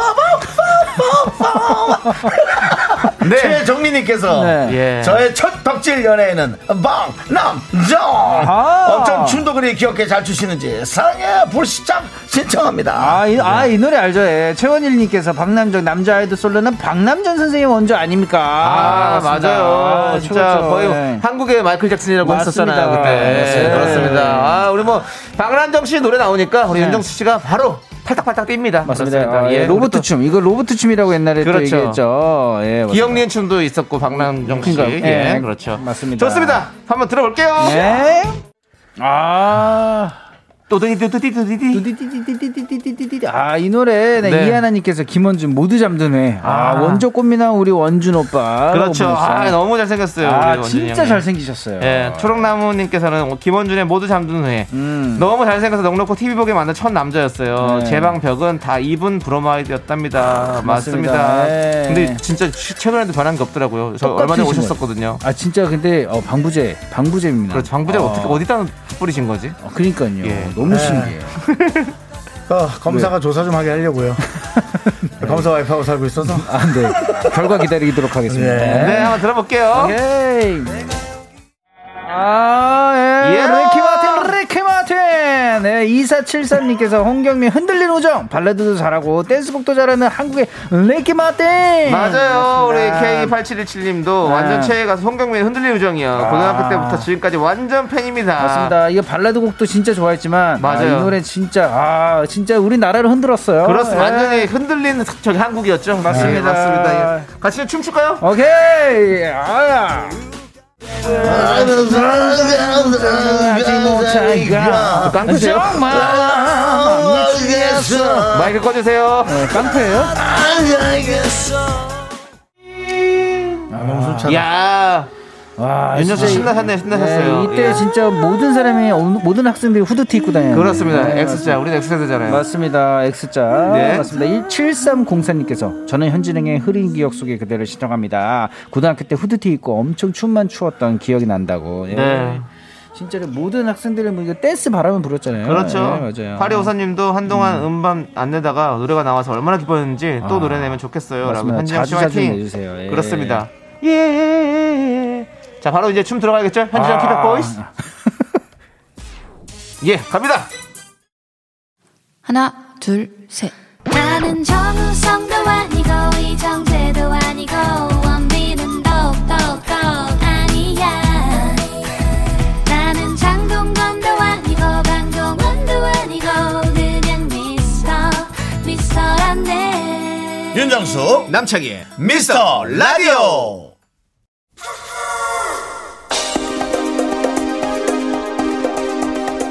네. 최정민님께서 네. 예. 저의 첫 덕질 연애에는 방남정 아하. 어쩜 춤도 그리 귀엽게 잘 추시는지 사랑의 불시작 신청합니다. 아, 이, 아, 이 노래 알죠? 예. 최원일님께서 박남정 남자 아이돌 솔로는 박남정 선생님 원조 아닙니까? 아, 맞습니다. 맞아요. 아, 진짜 최고죠. 거의 예. 한국의 마이클 잭슨이라고 맞습니다. 했었잖아요, 그때. 네. 네, 그렇습니다. 아, 우리 뭐, 박란정 씨 노래 나오니까 우리 네. 윤정수 씨가 바로 팔딱팔딱 뜁니다. 맞습니다. 아, 예, 로보트 그리고 춤. 이거 로보트 춤이라고 옛날에 또 그렇죠. 얘기했죠. 예. 기억니은 춤도 있었고, 박란정 씨. 그러니까, 예, 예, 그렇죠. 맞습니다. 좋습니다. 한번 들어볼게요. 네. 아. 또디디디디디디. 띠디디디디디디디디디. 아, 이 노래, 네, 네. 이하나님께서 김원준 모두 잠든 회. 아, 원조 꽃미남 우리 원준 오빠. 그렇죠. 보내주셨어요. 아, 너무 잘생겼어요. 아, 우리 원준이 진짜 형님. 잘생기셨어요. 예, 초록나무님께서는 김원준의 모두 잠든 후에 음. 너무 잘생겨서 넉넉고 TV 보게 만든 첫 남자였어요. 네. 제방 벽은 다 입은 브로마이드였답니다. 맞습니다. 맞습니다. 네. 근데 진짜 최- 최근에도 변한 게 없더라고요. 저 얼마 전에 똑같으신 오셨었거든요. 아, 진짜 근데, 어, 방부제, 방부제입니다. 그렇죠. 방부제 어. 어떻게 어디다 뿌리신 거지? 어, 그러니까요. 예. 너무 신기해요. 어, 검사가 조사 좀 하게 하려고요. 검사 와이프하고 살고 있어서. 아, 네. 결과 기다리도록 하겠습니다. 네. 네, 한번 들어볼게요. 오케이. 아, 예. 예. 마 마틴. 네, 2473님께서 홍경민 흔들린 우정. 발라드도 잘하고, 댄스곡도 잘하는 한국의 리키 마틴. 맞아요. 우리 맞습니다. K8717님도 네. 완전 최애 가수 홍경민의 흔들린 우정이요. 고등학교 때부터 지금까지 완전 팬입니다. 맞습니다. 이거 발라드 곡도 진짜 좋아했지만, 맞아요. 아, 이 노래 진짜, 아, 진짜 우리 나라를 흔들었어요. 그렇습니다. 예. 완전히 흔들린 저기 한국이었죠. 맞습니다. 네, 맞습니다. 예. 같이 춤출까요? 오케이. 아야. 깡패세요? 정말 미치겠어. 마이크 꺼주세요. 네, 깡패예요? 아, 너무 좋잖아. 야 와, 윤정수 진짜 신나셨네, 신나셨어요. 네, 이때 예. 진짜 모든 사람이 어, 모든 학생들이 후드티 입고 다녀요. 그렇습니다. 네, X자, 우리는 X세대잖아요. 맞습니다. X자. 네. 맞습니다. 17304님께서 저는 현진행의 흐린 기억 속에 그대를 신청합니다. 고등학교 때 후드티 입고 엄청 춤만 추었던 기억이 난다고. 예. 네. 진짜로 모든 학생들이 뭐 이거 댄스 바람을 불었잖아요. 그렇죠. 예, 맞아요. 파리 오사님도 한동안 음. 반안 내다가 노래가 나와서 얼마나 기뻤는지 또 아, 노래 내면 좋겠어요. 라고. 현진영 씨 자주 화이팅. 내주세요. 예. 그렇습니다. 예. 자, 바로 이제 춤 들어가야겠죠? 현진영 아. 키백 보이스. 예, 갑니다. 하나, 둘, 셋. 나는 정우성도 아니고 이정재도 아니고 원빈은 더욱더 아니야 나는 장동건도 아니고 강동원도 아니고 그냥 미스터 미스터란데 윤정수 남창희의 미스터 라디오.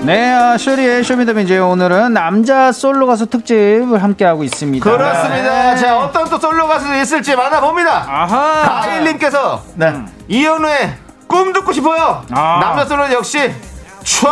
네, 아, 쇼리의 쇼미더뮤직 오늘은 남자 솔로 가수 특집을 함께 하고 있습니다. 그렇습니다. 자, 어떤 또 솔로 가수도 있을지 만나봅니다. 아하. 가일님께서 네. 이현우의 꿈 듣고 싶어요. 아. 남자 솔로는 역시 촤!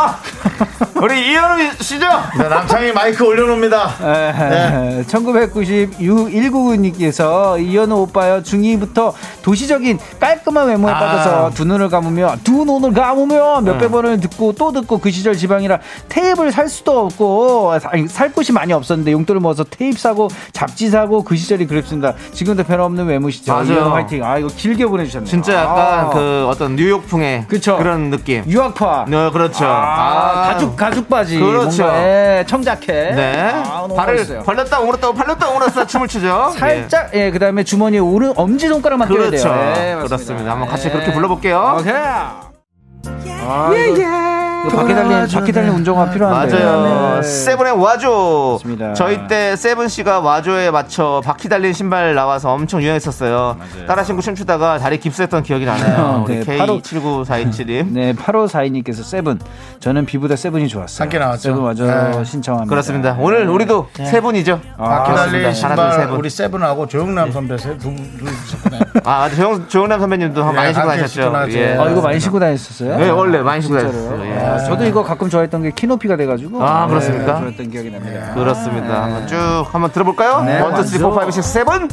우리 이현우 씨죠? 네, 남창이 마이크 올려놓습니다. 네. 1999님께서 이현우 오빠요 중2부터 도시적인 깔끔한 외모에 아. 빠져서 두 눈을 감으며 두 눈을 감으며 몇백 번을 듣고 또 듣고 그 시절 지방이라 테이프를 살 수도 없고 아니, 살 곳이 많이 없었는데 용돈을 모아서 테이프 사고 잡지 사고 그 시절이 그립습니다. 지금도 변함없는 외모시죠. 맞아요. 이현우 화이팅. 아 이거 길게 보내주셨네요. 진짜 약간 아. 그 어떤 뉴욕풍의 그쵸. 그런 느낌. 유학파. 네, 그렇죠. 아, 가죽 가죽 바지. 그렇죠. 뭔가, 예, 청자켓. 네. 아, 발을 멋있어요. 벌렸다 오므렸다 벌렸다 오므렸다 춤을 추죠. 살짝 예, 그다음에 주머니에 오른 엄지 손가락만 예. 껴야 그렇죠. 돼요. 예, 맞습니다. 그렇습니다. 한번 같이 예. 그렇게 불러볼게요. 오케이. 아, 이거 바퀴 달린 바퀴 달린 운동화 필요한데. 맞아요. 네. 세븐의 와줘. 맞습니다. 저희 때 세븐 씨가 와줘에 맞춰 바퀴 달린 신발 나와서 엄청 유행했었어요. 따라 신고 춤추다가 다리 깁스했던 기억이 나네요. 우리 네, 바로- K79427님. 네, 8542님께서 세븐. 저는 비보다 세븐이 좋았어요. 함께 나왔죠. 세븐 맞아 네. 신청합니다. 그렇습니다. 오늘 우리도 세 분이죠. 바퀴 달린 세 신발 분. 우리 세븐하고 조영남 선배 세두분 아. 조영, 조영남 선배님도 한 예, 많이 신고 다녔죠. 신고. 예. 아, 이거 많이 신고 다녔었어요? 네, 원래 많이 신고 진짜로요? 다녔어요. 예. 아, 저도 이거 가끔 좋아했던 게 키높이가 돼가지고. 아, 그렇습니까? 네, 좋아했던 기억이 납니다. 그렇습니다. 한번 쭉 한번 들어볼까요? 네, three, four, 맞죠. five, six, seven.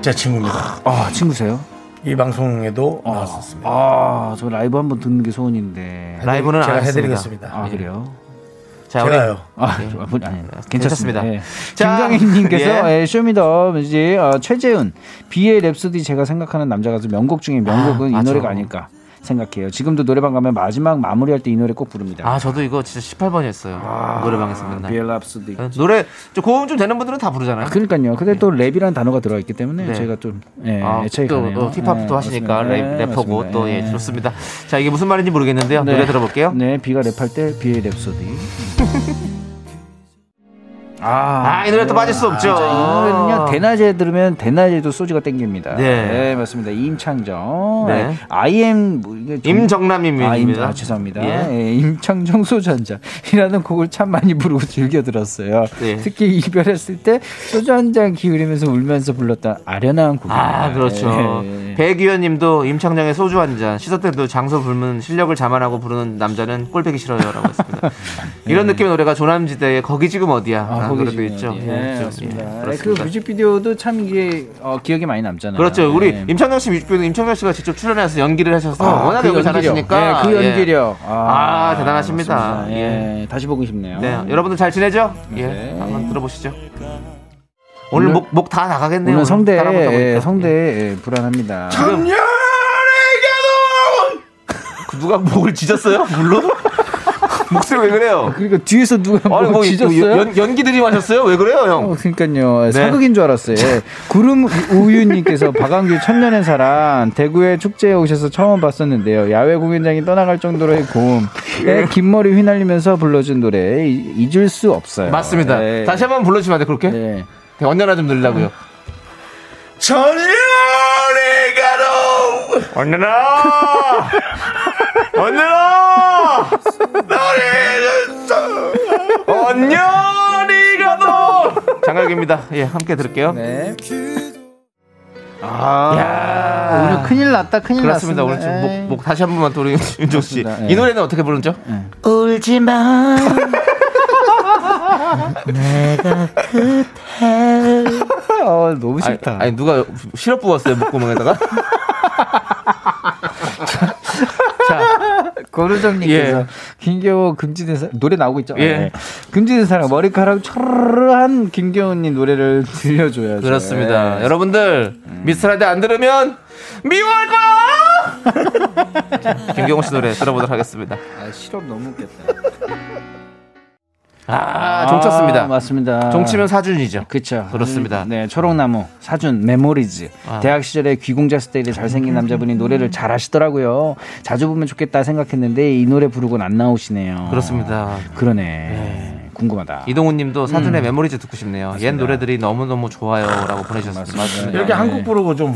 제 친구입니다. 아, 친구세요? 이 방송에도 나왔었습니다. 아, 저 라이브 한번 듣는 게 소원인데. 라이브는 제가. 해드리겠습니다. 아, 그래요? 자, 제가요. 아, 저, 아니, 아니, 괜찮습니다. 괜찮습니다. 예. 자, 김강희님께서 예. 예, 쇼미더뮤직 어, 최재훈 비의 랩소디 제가 생각하는 남자 가수 명곡 중에 명곡은 아, 이 맞아. 노래가 아닐까 생각해요. 지금도 노래방 가면 마지막 마무리할 때 이 노래 꼭 부릅니다. 아, 저도 이거 진짜 18번이었어요. 노래방에서 맨날. 랩소디. 어, 노래 좀 고음 좀 되는 분들은 다 부르잖아요. 그러니까요. 근데 또 랩이라는 단어가 들어가 있기 때문에 네. 제가 좀 예, 아, 애착이 또 가네요. 어, 힙합도 예, 하시니까. 랩, 예, 래퍼고. 또 예, 예. 좋습니다. 자, 이게 무슨 말인지 모르겠는데요. 네. 노래 들어볼게요. 네, 비가 랩할 때 비의 랩소디. 아, 이 노래 또 빠질 수 없죠. 자, 이 노래는요 대낮에 들으면 대낮에도 소주가 땡깁니다. 네. 맞습니다. 임창정, 네. 네. IM 뭐 이게 좀- 임정남님입니다. 아, 임, 아, 죄송합니다. 예. 예, 임창정 소주 한 잔이라는 곡을 참 많이 부르고 즐겨 들었어요. 네. 특히 이별했을 때 소주 한 잔 기울이면서 울면서 불렀던 아련한 곡입니다. 아, 그렇죠. 예. 백위원 님도 임창정의 소주 한 잔, 시서 때도 장소 불문 실력을 자만하고 부르는 남자는 꼴배기 싫어요 라고 했습니다. 이런 느낌의 노래가 조남지대의 거기 지금 어디야? 아, 노래도 지금 있죠. 예, 네, 좀, 맞습니다. 예, 네, 그. 뮤직비디오도 참 이게 어, 기억에 많이 남잖아요. 그렇죠. 우리 네. 임창정 씨 뮤직비디오 임창정 씨가 직접 출연해서 연기를 하셔서 아, 워낙 그 연기. 잘하시니까 네, 그 예. 연기력. 아, 대단하십니다. 맞습니다. 예. 다시 보고 싶네요. 네, 여러분들 잘 지내죠? 예, 네. 한번 들어보시죠. 오늘 목 목 다 나가겠네요. 오늘 성대. 예, 성대 예, 불안합니다. 그 누가 목을 짖었어요? 물로? 목소리 왜 그래요? 그러니까 뒤에서 누가 아니 뭐뭐 짖었어요? 연, 연기 들이 마셨어요? 왜 그래요, 형? 어, 그러니까요. 사극인 줄 알았어요. 예. 구름 우유님께서 박완규 천년의 사랑 대구에 축제에 오셔서 처음 봤었는데요. 야외 공연장이 떠나갈 정도로의 고음에 긴 머리 휘날리면서 불러준 노래 이- 잊을 수 없어요. 맞습니다. 예. 다시 한번 불러주시면 안 돼, 그렇게? 예. 언제나 좀 늘려고요. 전년에 가도 언제나! 언제나! 언년이 가도! 장혁입니다. 예, 함께 들을게요. 네. 아, 오늘 큰일 났다, 큰일 그렇습니다. 오늘 났습니다. 좀 목, 목 다시 한 번만 또 우리 윤종 씨. 그렇습니다. 이 예. 노래는 어떻게 부르죠? 울지 마. 내가 그대. 어, 너무 아니, 싫다. 아니, 누가 시럽 부었어요 목구멍에다가? 자, 고르정님께서 예. 김겨우 금지된 사람 노래 나오고 있죠. 예. 네. 금지된 사람 머리카락 초르르한 김겨우님 노래를 들려줘야죠. 그렇습니다. 예. 여러분들 미스터라디 안 들으면 미워할 거야. 자, 김경호 씨 노래 들어보도록 하겠습니다. 아, 실업 너무 웃겼다. 아, 종쳤습니다. 맞습니다. 종치면 사준이죠. 그렇죠. 그렇습니다. 네, 초록나무, 사준, Memories. 아. 대학 시절에 귀공자 스타일의 잘생긴 남자분이 노래를 잘 하시더라고요. 자주 보면 좋겠다 생각했는데 이 노래 부르고는 안 나오시네요. 그렇습니다. 그러네. 궁금하다. 이동훈 님도 사준의 Memories 듣고 싶네요. 옛 노래들이 너무 너무 좋아요라고 보내주셨습니다. 맞습니다. 이렇게 네. 한국 부르고 좀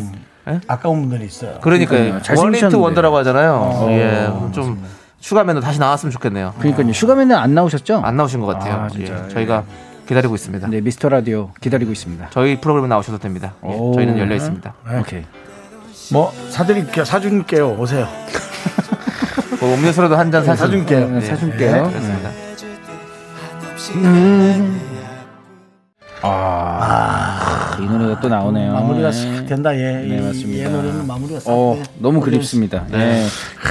예? 아까운 분들이 있어요. 그러니까요. 그러니까요. One hit wonder라고 하잖아요. 어, 예, 좀 슈가맨도 다시 나왔으면 좋겠네요. 그러니까요. 슈가맨은 안 나오셨죠? 안 나오신 것 같아요. 아, 진짜. 예, 저희가 기다리고 있습니다. 네, 미스터 라디오 기다리고 있습니다. 저희 프로그램에 나오셔도 됩니다. 예, 오. 저희는 열려 있습니다. 네. 오케이. 뭐 사드릴게요. 사줄게요. 오세요. 그 음료수라도 한 잔 사줄게요. 네, 사줄게요. 그렇습니다. 아, 이 노래가 또 나오네요. 마무리가 네. 싹 된다. 예, 네, 이- 맞습니다. 이 노래는 마무리가 싹. 어, 돼. 너무 그립습니다. 네.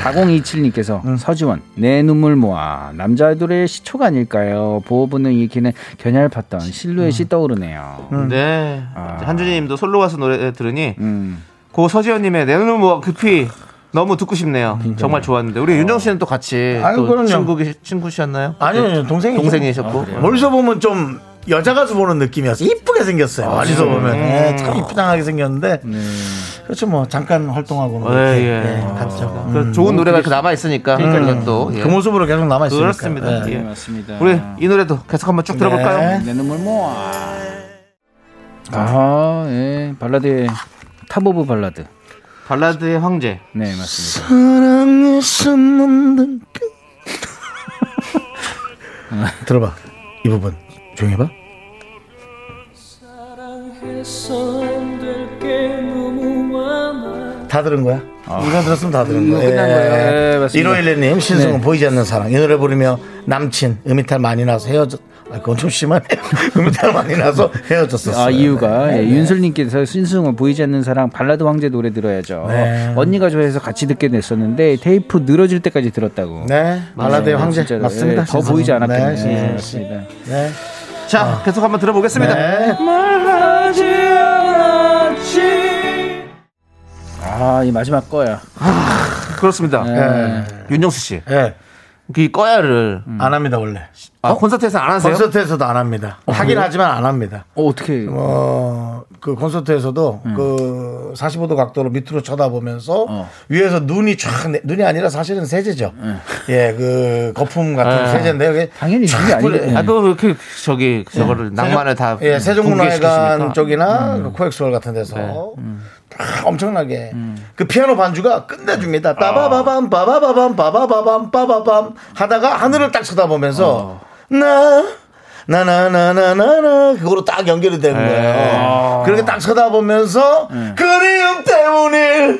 4027님께서 서지원 내 눈물 모아 남자 아이돌의 시초가 아닐까요? 보호부는 일으키는 겨냥팠던 실루엣이 떠오르네요. 네. 아. 한준희님도 솔로 가수 노래 들으니 음. 고 서지현님의 내 눈을 모아 급히 너무 듣고 싶네요. 정말 좋았는데 우리 윤정 씨는 또 같이 아유, 또. 친구 친구셨나요? 아니요, 아니요, 동생이 동생이셨고. 멀리서 보면 좀 여자 가수 보는 느낌이었어. 이쁘게 생겼어요. 멀리서 보면 네, 참 이쁘장하게 생겼는데 그렇죠 뭐 잠깐 활동하고는 예, 그렇게, 예. 예, 갔죠. 그 좋은 노래가 이렇게 남아 있으니까 그러니까 또 예. 그 모습으로 계속 남아 있으니까. 그렇습니다. 네, 예. 맞습니다. 우리 이 노래도 계속 한번 쭉 들어볼까요? 네. 내 눈물 모아. 아, 예. 발라드의 top of ballad. 발라드의 황제. 네, 맞습니다. 들어봐 이 부분 조용히 해봐. 다 들은 거야? 이거 들었으면 다 들은 거야. 끝난 거예요. 네, 맞습니다. 151님 신승은 네. 보이지 않는 사랑 이 노래 부르며 남친 음이탈 많이 나서 헤어졌. 아 그건 좀 심하네요. 음이탈 많이 나서 헤어졌었어요. 아 이유가 네, 예, 네. 윤슬님께서 신승은 보이지 않는 사랑 발라드 황제 노래 들어야죠. 네. 언니가 좋아해서 같이 듣게 됐었는데 테이프 늘어질 때까지 들었다고. 네 발라드의 네, 황제 진짜로. 맞습니다. 예, 더. 보이지 않았겠네요. 네, 예. 네. 자, 계속 한번 들어보겠습니다. 네. 아, 이 마지막 거야. 그렇습니다. 네. 윤정수 씨. 예. 그 꺼야를 안 합니다 원래. 아, 콘서트에서 안 하세요? 콘서트에서도 안 합니다. 하긴 하지만 안 합니다. 어, 어떻게? 어, 그 콘서트에서도 그 45도 각도로 밑으로 쳐다보면서 어. 위에서 눈이 쫙, 내- 눈이 아니라 사실은 세제죠. 예, 그 거품 같은 네. 세제인데 여기 당연히 쫙 눈이 아니고. 뿌려- 아, 그, 그, 저기, 저거를 낭만을 다. 예, 세종문화회관? 쪽이나 그 코엑스홀 같은 데서 네. 딱 엄청나게. 그 피아노 반주가 끝내줍니다. 빠바바밤 빠바바밤 빠바바밤 빠바밤 하다가 하늘을 딱 쳐다보면서 나 나나나나나나 그거로 딱 연결이 되는 거예요. 그렇게 딱 쳐다보면서 그리움 때문에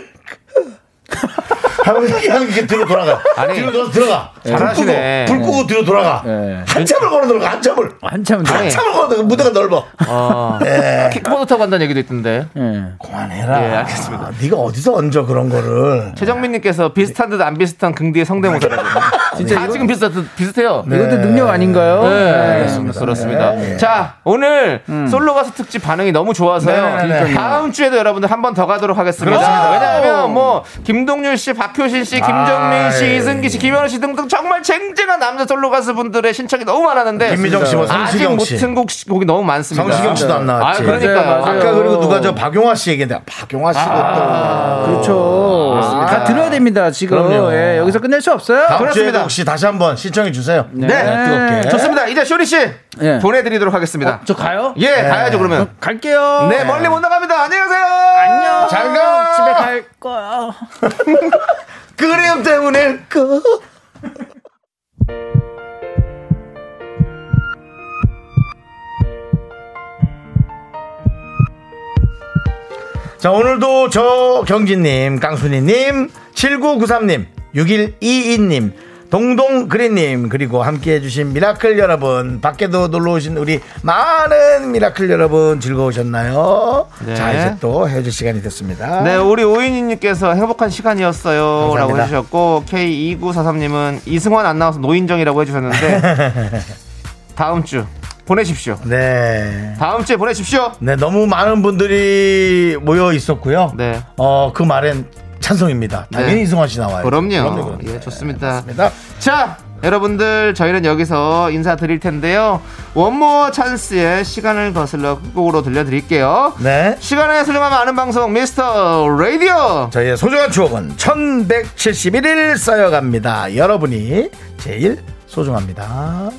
하면 그냥 이렇게 뒤로 돌아가. 아니, 뒤로 돌아서 들어가. 잘하시네. 불 끄고, 불 끄고 뒤로 돌아가. 네. 한참을 걸어 들어가. 한참을. 한참. 한참을 걸어 들어가. 무대가 넓어. 어, 예. 킥보드 타고 간다는 얘기도 있던데. 예. 그만해라. 예, 알겠습니다. 네가 어디서 얹어 그런 거를. 최정민님께서 비슷한 듯 안 비슷한 긍디의 성대모사라고. 진짜 다 지금 비슷, 비슷해요. 네. 이것도 능력 아닌가요? 알겠습니다. 그렇습니다. 자, 오늘 솔로 가수 특집 반응이 너무 좋아서요. 다음 주에도 여러분들 한 번 더 가도록 하겠습니다. 그렇습니다. 왜냐하면 뭐 김동률 씨, 박효신 씨, 김정민 씨, 아, 이승기 씨, 김현우 씨 등등 정말 쟁쟁한 남자 솔로 가수분들의 신청이 너무 많았는데 김미정 씨, 뭐 아직 성시경 못 씨. 튼 곡, 곡이 너무 많습니다. 성시경 씨도 안 나왔지. 아, 그러니까요. 맞아요, 맞아요. 아까 그리고 누가 저 박용화 씨 얘기했는데 박용화 씨도 또. 그렇죠. 다 들어야 됩니다, 지금. 예, 여기서 끝낼 수 없어요. 다음 그렇습니다. 주에도 혹시 다시 한번 신청해 주세요. 네. 뜨겁게. 좋습니다. 이제 쇼리 씨 예. 보내드리도록 하겠습니다. 저 가요? 예, 가야죠 그러면. 갈게요. 네, 멀리 못 나갑니다. 안녕히 가세요. 안녕. 잘 가. 집에 갈 거야. 그리움 때문에 그. 자, 오늘도 저 경진님, 깡순이님, 7993님, 6122님, 동동그린님, 그리고 함께 해주신 미라클 여러분, 밖에도 놀러 오신 우리 많은 미라클 여러분 즐거우셨나요? 네. 자, 이제 또 헤어질 시간이 됐습니다. 네, 우리 오인희님께서 행복한 시간이었어요. 라고 감사합니다. 해주셨고, K2943님은 이승환 안 나와서 노인정이라고 해주셨는데, 다음 주 보내십시오. 네. 다음 주에 보내십시오. 네, 너무 많은 분들이 모여 있었고요. 네. 어, 그 말엔 찬성입니다. 당연히 네. 이승환 씨 나와요. 그럼요. 예, 좋습니다. 맞습니다. 자, 여러분들, 저희는 여기서 인사드릴 텐데요. 원모어 찬스의 시간을 거슬러 끝곡으로 들려드릴게요. 네. 시간의 소중함을 아는 방송, 미스터 라디오. 저희의 소중한 추억은 1171일 쌓여갑니다. 여러분이 제일 소중합니다.